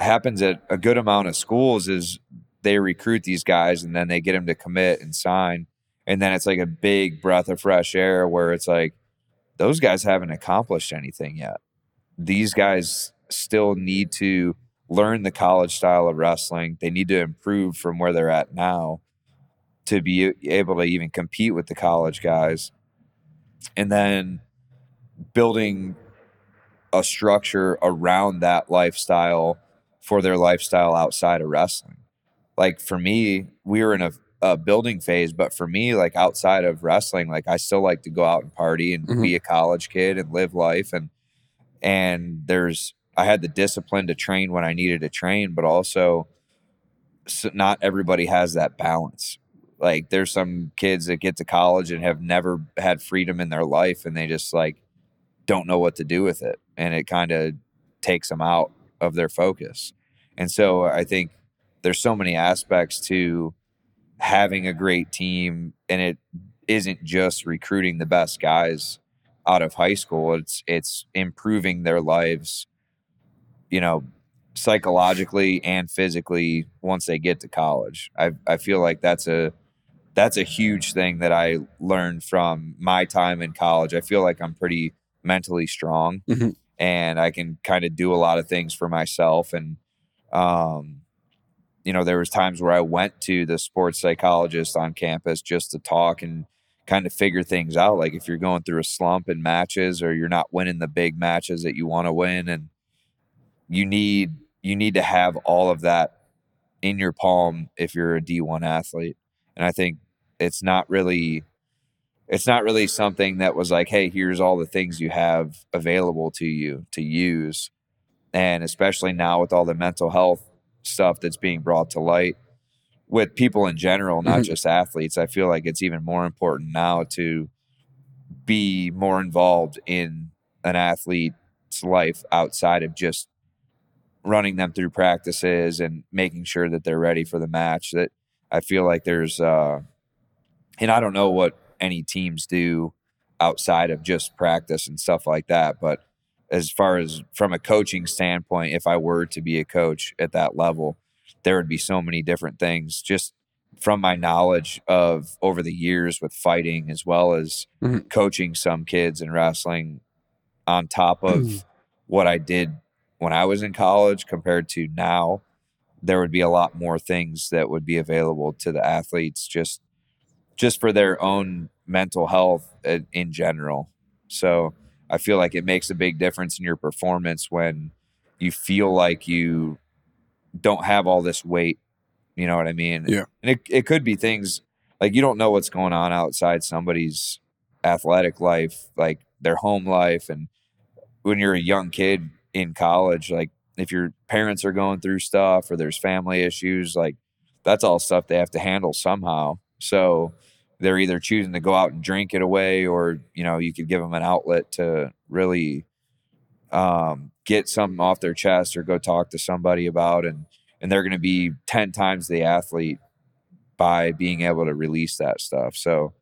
happens at a good amount of schools is they recruit these guys and then they get them to commit and sign. And then it's like a big breath of fresh air where it's like those guys haven't accomplished anything yet. These guys still need to learn the college style of wrestling they need to improve from where they're at now to be able to even compete with the college guys and then building a structure around that lifestyle for their lifestyle outside of wrestling. Like for me, we were in a, a building phase, but for me, like outside of wrestling, like I still like to go out and party and Mhm. be a college kid and live life and and there's I had the discipline to train when I needed to train, but also s not everybody has that balance. Like there's some kids that get to college and have never had freedom in their life and they just like don't know what to do with it and it kind of takes them out of their focus. And so I think there's so many aspects to having a great team and it isn't just recruiting the best guys out of high school it's it's improving their lives you know psychologically and physically once they get to college. I i feel like that's a that's a huge thing that i learned from my time in college. I feel like i'm pretty mentally strong Mhm. and i can kind of do a lot of things for myself. And um you know there was times where i went to the sports psychologist on campus just to talk and kind of figure things out. Like if you're going through a slump in matches or you're not winning the big matches that you want to win and you need you need to have all of that in your palm if you're a D1 athlete and i think it's not really it's not really something that was like hey here's all the things you have available to you to use and especially now with all the mental health stuff that's being brought to light with people in general, not Mhm. just athletes. I feel like it's even more important now to be more involved in an athlete's life outside of just running them through practices and making sure that they're ready for the match. That I feel like there's, uh, and I don't know what any teams do outside of just practice and stuff like that, but as far as from a coaching standpoint, if I were to be a coach at that level, there would be so many different things just from my knowledge of over the years with fighting as well as Mhm. coaching some kids in wrestling on top of [CLEARS THROAT] what I did when I was in college compared to now there would be a lot more things that would be available to the athletes just just for their own mental health in, in general so I feel like it makes a big difference in your performance when you feel like you don't have all this weight. You know what I mean? Yeah. And it, it could be things like you don't know what's going on outside somebody's athletic life, like their home life. And when you're a young kid in college, like if your parents are going through stuff or there's family issues, like that's all stuff they have to handle somehow. So they're either choosing to go out and drink it away or, you know, you could give them an outlet to really um, get something off their chest or go talk to somebody about and and they're going to be 10 times the athlete by being able to release that stuff so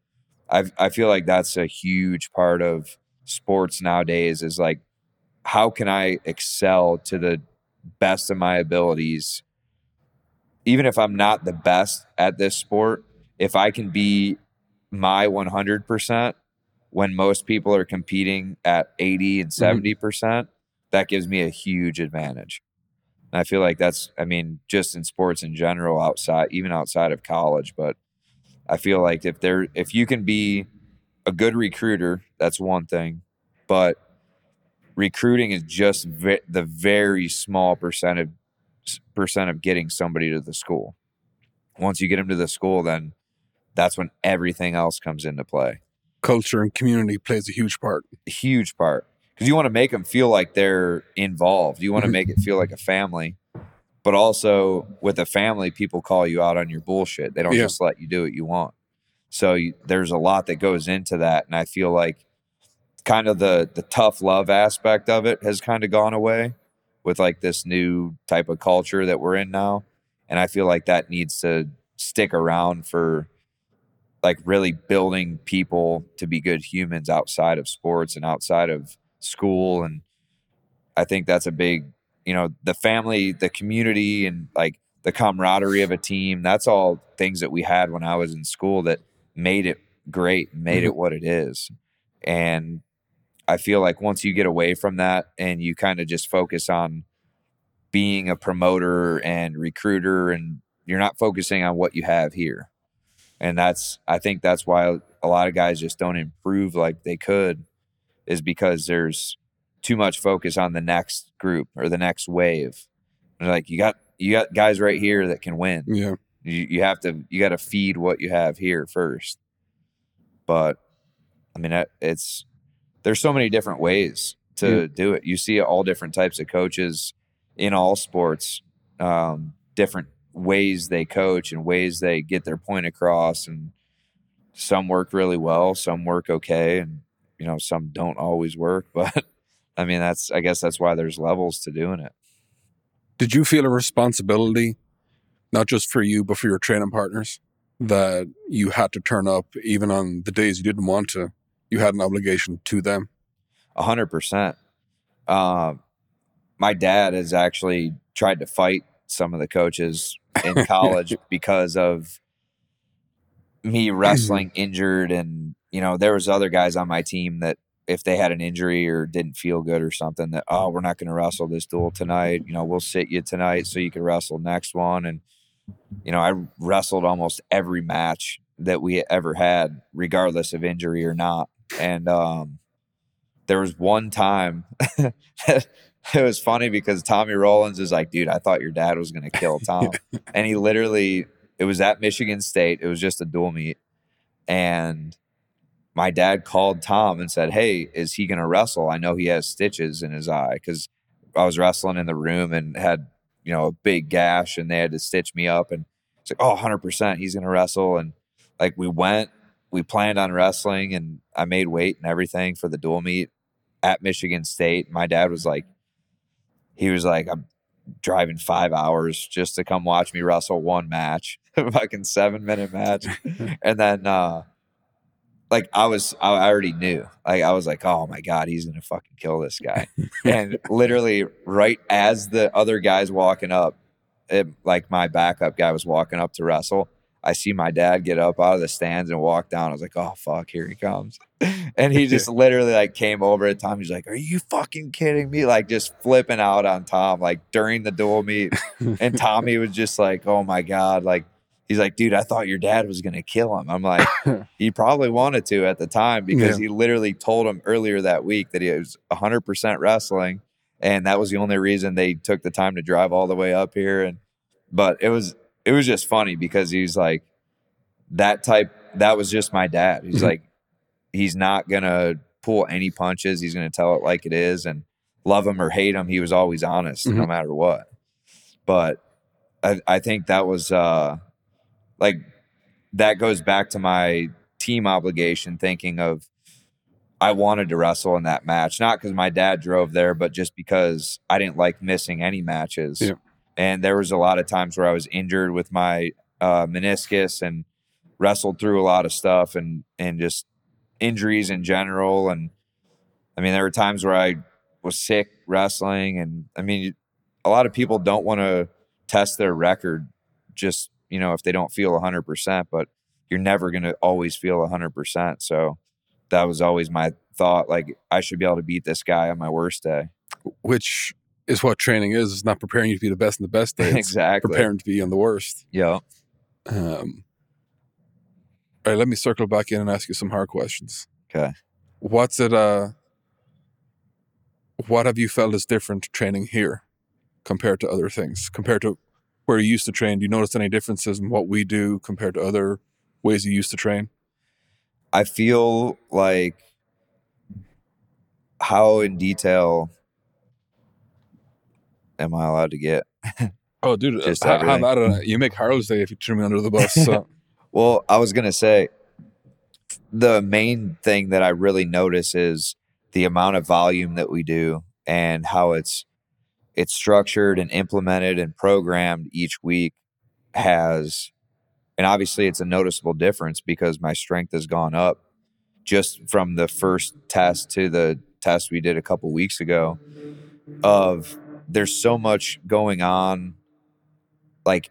I I feel like that's a huge part of sports nowadays is like how can I excel to the best of my abilities even if I'm not the best at this sport if I can be my 100% when most people are competing at 80 and 70%, mm-hmm. that gives me a huge advantage. And I feel like that's, I mean, just in sports in general, outside, even outside of college, but I feel like if there, if you can be a good recruiter, that's one thing, but recruiting is just ve- the very small percent of percent of getting somebody to the school. Once you get them to the school, then that's when everything else comes into play. Culture and community plays a huge part. A huge part. Because you want to make them feel like they're involved. You want to mm-hmm. make it feel like a family. But also, with a family, people call you out on your bullshit. They don't yeah. just let you do what you want. So you, there's a lot that goes into that. And I feel like kind of the the tough love aspect of it has kind of gone away with like this new type of culture that we're in now. And i feel like that needs to stick around for like really building people to be good humans outside of sports and outside of school. And i think that's a big you know the family the community and like the camaraderie of a team that's all things that we had when i was in school that made it great made mm-hmm. it what it is. And i feel like once you get away from that and you kind of just focus on being a promoter and recruiter and you're not focusing on what you have here and that's I think that's why a lot of guys just don't improve like they could is because there's too much focus on the next group or the next wave. And like you got you got guys right here that can win. Yeah. You you have to you got to feed what you have here first. But I mean it's there's so many different ways to yeah. do it. You see all different types of coaches in all sports, um, different ways they coach and ways they get their point across and some work really well some work okay and you know some don't always work [LAUGHS] but i mean that's i guess that's why there's levels to doing it did you feel a responsibility not just for you but for your training partners that you had to turn up even on the days you didn't want to you had an obligation to them? A hundred percent. Uh, my dad has actually tried to fight some of the coaches in [LAUGHS] college because of me [CLEARS THROAT] wrestling injured and you know there was other guys on my team that if they had an injury or didn't feel good or something that oh we're not going to wrestle this duel tonight. You know we'll sit you tonight so you can wrestle next one. And you know i wrestled almost every match that we ever had regardless of injury or not and um there was one time [LAUGHS] it was funny because Tommy Rollins is like, dude, I thought your dad was going to kill [LAUGHS] Tom. and he literally, it was at Michigan State. It was just a dual meet. And my dad called Tom and said, hey, is he going to wrestle? I know he has stitches in his eye because I was wrestling in the room and had, you know, a big gash and they had to stitch me up. And it's like, oh, 100%, he's going to wrestle. And like we went, we planned on wrestling and I made weight and everything for the dual meet at Michigan State. My dad was like, he was like, I'm driving five hours just to come watch me wrestle one match, [LAUGHS] fucking seven minute match. [LAUGHS] and then, uh, like I was, I already knew. Like I was like, oh my god, he's gonna fucking kill this guy. [LAUGHS] and literally, right as the other guys walking up, it, like my backup guy was walking up to wrestle. I see my dad get up out of the stands and walk down. I was like, oh fuck, here he comes. [LAUGHS] And he just [LAUGHS] literally like came over at Tom. He's like, Are you fucking kidding me? Like just flipping out on Tom, like during the dual meet. and [LAUGHS] Tommy was just like, Oh my God. Like he's like, dude, I thought your dad was gonna kill him. I'm like, he probably wanted to at the time because yeah. he literally told him earlier that week that he was 100 percent wrestling, and that was the only reason they took the time to drive all the way up here. And but it was it was just funny because he's like that type. That was just my dad. He's mm-hmm. like, he's not gonna pull any punches. He's gonna tell it like it is, and love him or hate him, he was always honest, mm-hmm. no matter what. But I, I think that was uh, like that goes back to my team obligation, thinking of I wanted to wrestle in that match, not because my dad drove there, but just because I didn't like missing any matches. Yeah. And there was a lot of times where I was injured with my uh, meniscus and wrestled through a lot of stuff and and just injuries in general. And I mean, there were times where I was sick wrestling, and I mean, a lot of people don't want to test their record just you know if they don't feel 100% but you're never going to always feel 100% so that was always my thought like i should be able to beat this guy on my worst day which is what training is. It's not preparing you to be the best in the best [LAUGHS] day. It's exactly preparing to be on the worst. yeah Um, all right, let me circle back in and ask you some hard questions. okay What's it? Uh, what have you felt is different training here compared to other things? Compared to where you used to train, do you notice any differences in what we do compared to other ways you used to train? i feel like how in detail am i allowed to get Oh, dude, uh, Just how, how about it? You make Harlow's day if you threw me under the bus. So. [LAUGHS] [LAUGHS] Well, I was gonna say the main thing that I really notice is the amount of volume that we do and how it's it's structured and implemented and programmed each week has and obviously it's a noticeable difference because my strength has gone up just from the first test to the test we did a couple weeks ago of there's so much going on like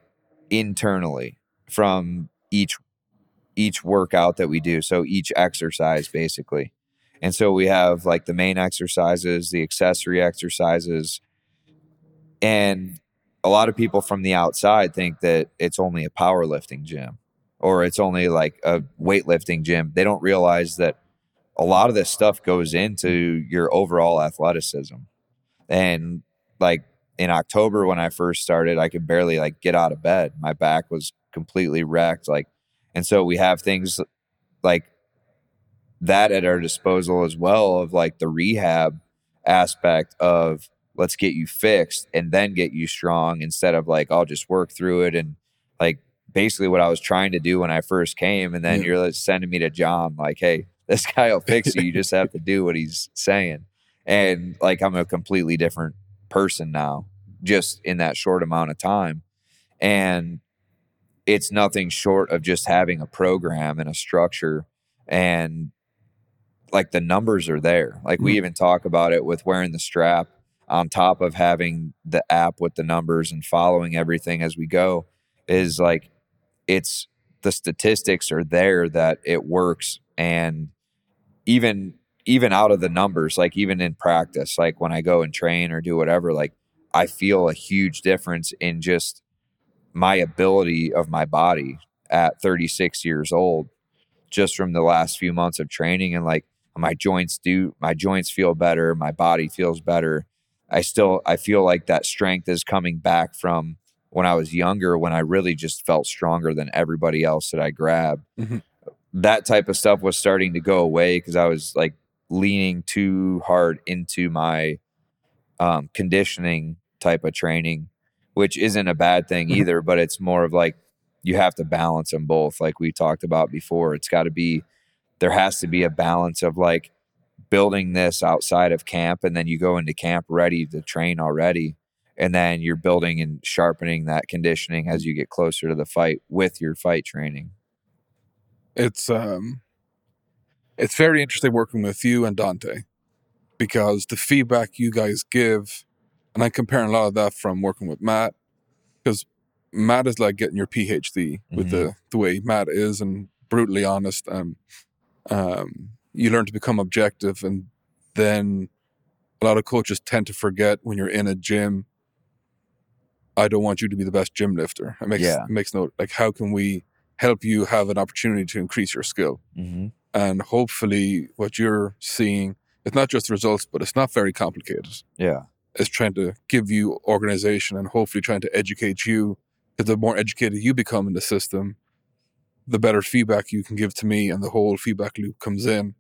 internally from each each workout that we do so each exercise basically. And so we have like the main exercises the accessory exercises and a lot of people from the outside think that it's only a powerlifting gym or it's only like a weightlifting gym. They don't realize that a lot of this stuff goes into your overall athleticism. And like in october when i first started i could barely like get out of bed my back was completely wrecked like and so we have things like that at our disposal as well of like the rehab aspect of let's get you fixed and then get you strong instead of like I'll just work through it and like basically what I was trying to do when I first came and then Yeah. you're like sending me to John like hey [LAUGHS] this guy will fix you you just have to do what he's saying and like I'm a completely different person now just in that short amount of time. And it's nothing short of just having a program and a structure and like the numbers are there. Like we Mhm. even talk about it with wearing the strap on top of having the app with the numbers and following everything as we go is like it's the statistics are there that it works. And even even out of the numbers like even in practice like when i go and train or do whatever like i feel a huge difference in just my ability of my body at 36 years old just from the last few months of training and like my joints do my joints feel better my body feels better i still i feel like that strength is coming back from when i was younger when i really just felt stronger than everybody else that i grabbed Mhm. that type of stuff was starting to go away because i was like leaning too hard into my um, conditioning type of training which isn't a bad thing Mhm. either but it's more of like you have to balance them both like we talked about before it's got to be there has to be a balance of like building this outside of camp and then you go into camp ready to train already and then you're building and sharpening that conditioning as you get closer to the fight with your fight training it's um it's very interesting working with you and Dante because the feedback you guys give and I'm comparing a lot of that from working with Matt because Matt is like getting your PhD with the the way Matt is and brutally honest and um you learn to become objective and then a lot of coaches tend to forget when you're in a gym I don't want you to be the best gym lifter. It makes Yeah. it makes no like how can we help you have an opportunity to increase your skill? mm-hmm. And hopefully what you're seeing it's not just results, but it's not very complicated. yeah It's trying to give you organization and hopefully trying to educate you. Because the more educated you become in the system, the better feedback you can give to me and the whole feedback loop comes in.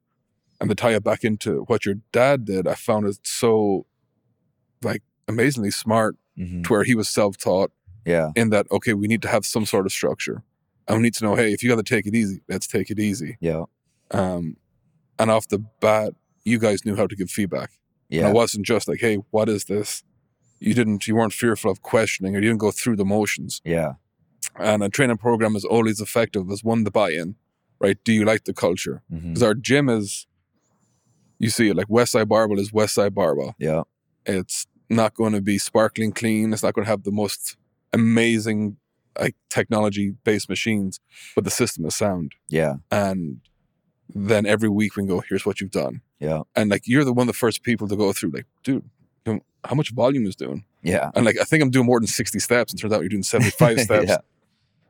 And to tie it back into what your dad did, I found it so like amazingly smart mm-hmm. to where he was self-taught yeah in that okay we need to have some sort of structure and we need to know hey if you got to take it easy let's take it easy yeah um and off the bat you guys knew how to give feedback and yeah it wasn't just like hey what is this you didn't you weren't fearful of questioning or you didn't go through the motions yeah And a training program is always effective as one, the buy in, right? Do you like the culture? Because our gym is, you see it like Westside Barbell is Westside Barbell. Yeah. It's not going to be sparkling clean. It's not going to have the most amazing like technology based machines, but the system is sound. Yeah. And then every week we can go, here's what you've done. Yeah. And like you're the one of the first people to go through, like, dude, you know, how much volume is doing? Yeah. And like I think I'm doing more than 60 steps, and turns out you're doing 75 [LAUGHS] steps. yeah.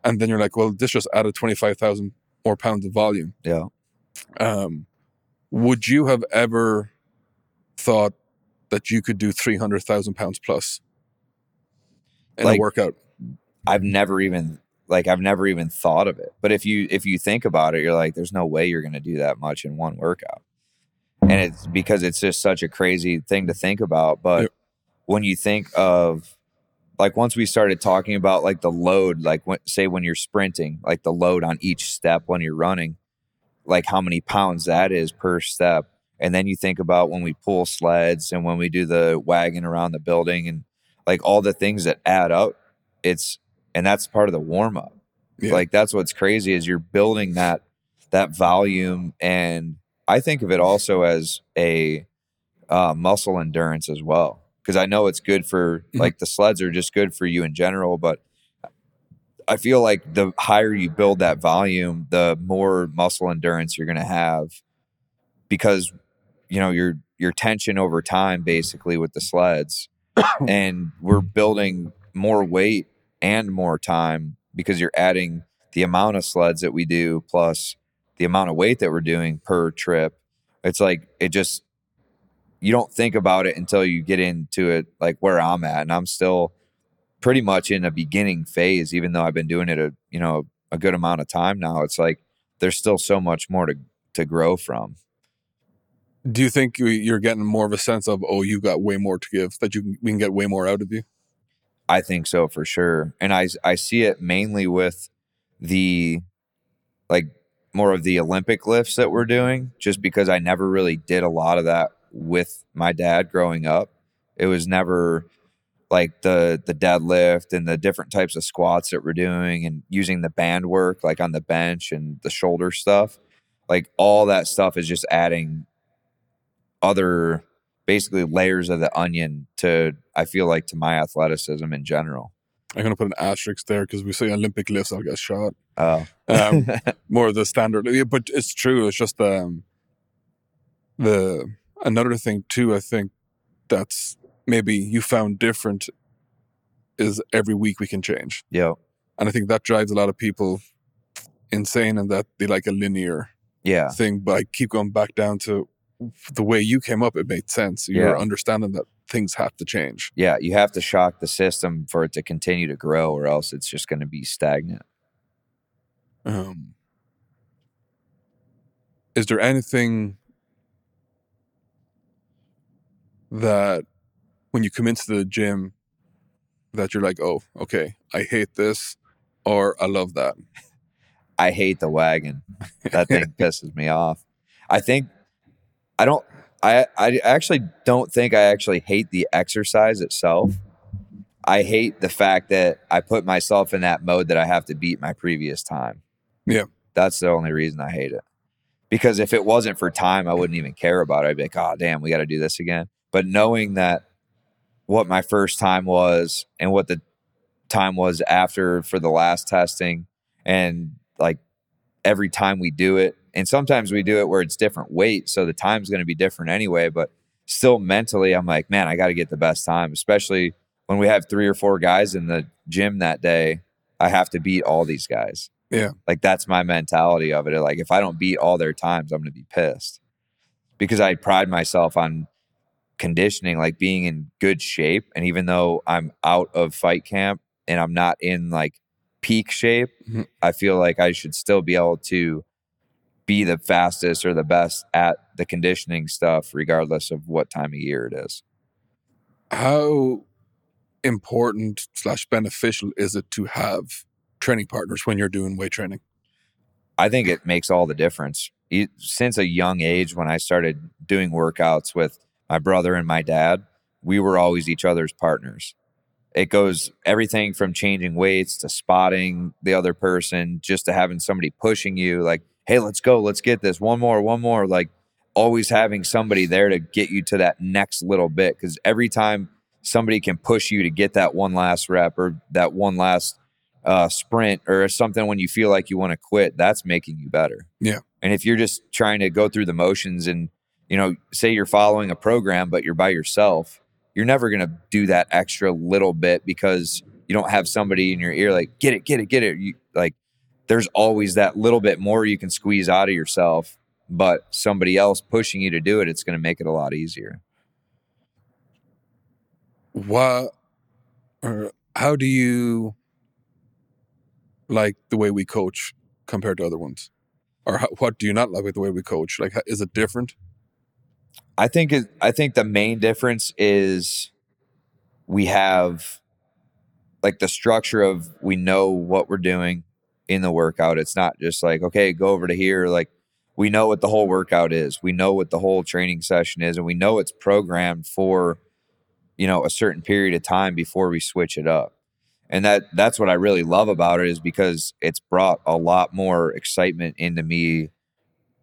And then you're like, well, this just added 25,000 more pounds of volume. Yeah. Um, would you have ever thought that you could do 300,000 pounds plus in Like- a workout? I've never even like I've never even thought of it. But if you if you think about it, you're like, there's no way you're gonna do that much in one workout. And it's because it's just such a crazy thing to think about. But Yep. when you think of like once we started talking about like the load, like when, say when you're sprinting, like the load on each step when you're running, like how many pounds that is per step. And then you think about when we pull sleds and when we do the wagon around the building and like all the things that add up. It's and that's part of the warm up. Yeah. Like that's what's crazy is you're building that that volume, and I think of it also as a uh, muscle endurance as well. Because I know it's good for Mhm. like the sleds are just good for you in general, but I feel like the higher you build that volume, the more muscle endurance you're going to have, because you know your your tension over time basically with the sleds, [COUGHS] and we're building more weight and more time because you're adding the amount of sleds that we do plus the amount of weight that we're doing per trip. It's like it just you don't think about it until you get into it like where I'm at and I'm still pretty much in a beginning phase even though I've been doing it a you know a good amount of time now. It's like there's still so much more to to grow from. Do you think you- you're getting more of a sense of, oh, you've got way more to give, that you we can get way more out of you? I think so for sure. And I I see it mainly with the like more of the Olympic lifts that we're doing just because I never really did a lot of that with my dad growing up. It was never like the the deadlift and the different types of squats that we're doing and using the band work like on the bench and the shoulder stuff. Like all that stuff is just adding other basically layers of the onion to I feel like to my athleticism in general. I'm going to put an asterisk there because we say Olympic lifts, I'll get shot. Oh, Um, [LAUGHS] more of the standard, yeah, but it's true. It's just um, the another thing too. I think that's maybe you found different is every week we can change, yeah, and I think that drives a lot of people insane, and that they like a linear yeah, thing. But I keep going back down to the way you came up. It made sense. You're Yeah. understanding that things have to change. yeah. You have to shock the system for it to continue to grow, or else it's just going to be stagnant. Um, is there anything that when you come into the gym that you're like, oh, okay, I hate this or I love that? [LAUGHS] I hate the wagon. That thing [LAUGHS] pisses me off. I think I don't. I I actually don't think I actually hate the exercise itself. I hate the fact that I put myself in that mode that I have to beat my previous time. Yeah. That's the only reason I hate it. Because if it wasn't for time, I wouldn't even care about it. I'd be like, oh, damn, we got to do this again. But knowing that what my first time was and what the time was after for the last testing, and like every time we do it, and sometimes we do it where it's different weight. So the time's going to be different anyway. But still mentally, I'm like, man, I got to get the best time, especially when we have three or four guys in the gym that day. I have to beat all these guys. Yeah. Like that's my mentality of it. Like if I don't beat all their times, I'm going to be pissed because I pride myself on conditioning, like being in good shape. And even though I'm out of fight camp and I'm not in like peak shape, Mhm. I feel like I should still be able to be the fastest or the best at the conditioning stuff, regardless of what time of year it is. How important slash beneficial is it to have training partners when you're doing weight training? I think it makes all the difference. Since a young age, when I started doing workouts with my brother and my dad, we were always each other's partners. it goes everything from changing weights to spotting the other person, just to having somebody pushing you, like, hey, let's go, let's get this, one more, one more. Like always having somebody there to get you to that next little bit. Cause every time somebody can push you to get that one last rep or that one last uh, sprint or something when you feel like you want to quit, that's making you better. Yeah. And if you're just trying to go through the motions and, you know, say you're following a program, but you're by yourself, you're never going to do that extra little bit because you don't have somebody in your ear like, get it, get it, get it. You, like, there's always that little bit more you can squeeze out of yourself, but somebody else pushing you to do it, it's going to make it a lot easier. What or how do you like the way we coach compared to other ones? Or how, what do you not like with the way we coach? Like, is it different? I think it, I think the main difference is we have like the structure of we know what we're doing in the workout. It's not just like okay, go over to here. Like we know what the whole workout is. We know what the whole training session is, and we know it's programmed for you know a certain period of time before we switch it up. And that that's what I really love about it is because it's brought a lot more excitement into me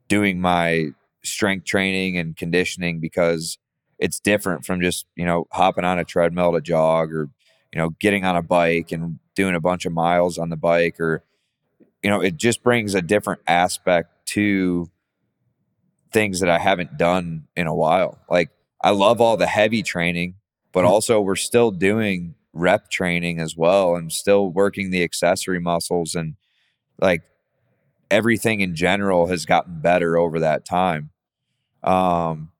doing my strength training and conditioning because it's different from just you know hopping on a treadmill to jog or you know getting on a bike and doing a bunch of miles on the bike or you know it just brings a different aspect to things that I haven't done in a while like I love all the heavy training but Mhm. also we're still doing rep training as well and still working the accessory muscles and like everything in general has gotten better over that time. Um,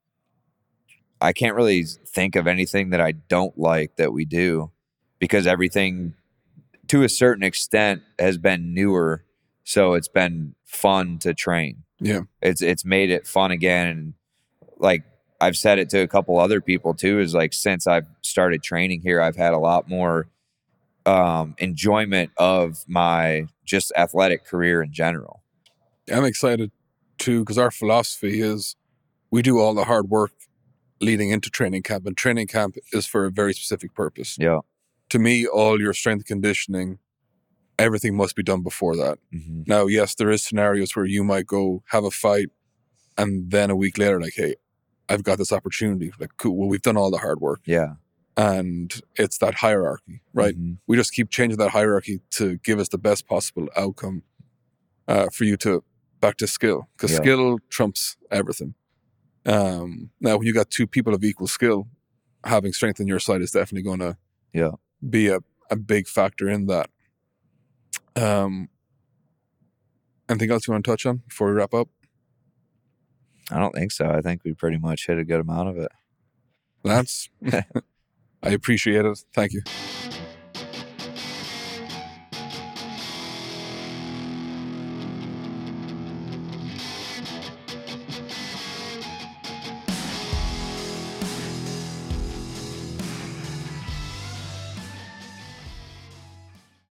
I can't really think of anything that I don't like that we do because everything to a certain extent has been newer. So it's been fun to train. Yeah. It's it's made it fun again. And like I've said it to a couple other people too, is like since I've started training here, I've had a lot more um enjoyment of my just athletic career in general. I'm excited too because our philosophy is we do all the hard work leading into training camp, and training camp is for a very specific purpose. Yeah. To me, all your strength conditioning, everything must be done before that. hmm Now, yes, there is scenarios where you might go have a fight, and then a week later, like, hey, I've got this opportunity. Like, cool. Well, we've done all the hard work, Yeah. and it's that hierarchy, right? Mhm. We just keep changing that hierarchy to give us the best possible outcome uh, for you to back to skill, because Yeah. skill trumps everything. Um, now, when you got two people of equal skill, having strength on your side is definitely going to Yeah. be a, a big factor in that. Um, anything else you want to touch on before we wrap up? I don't think so. I think we pretty much hit a good amount of it. Lance, [LAUGHS] I appreciate it. Thank you.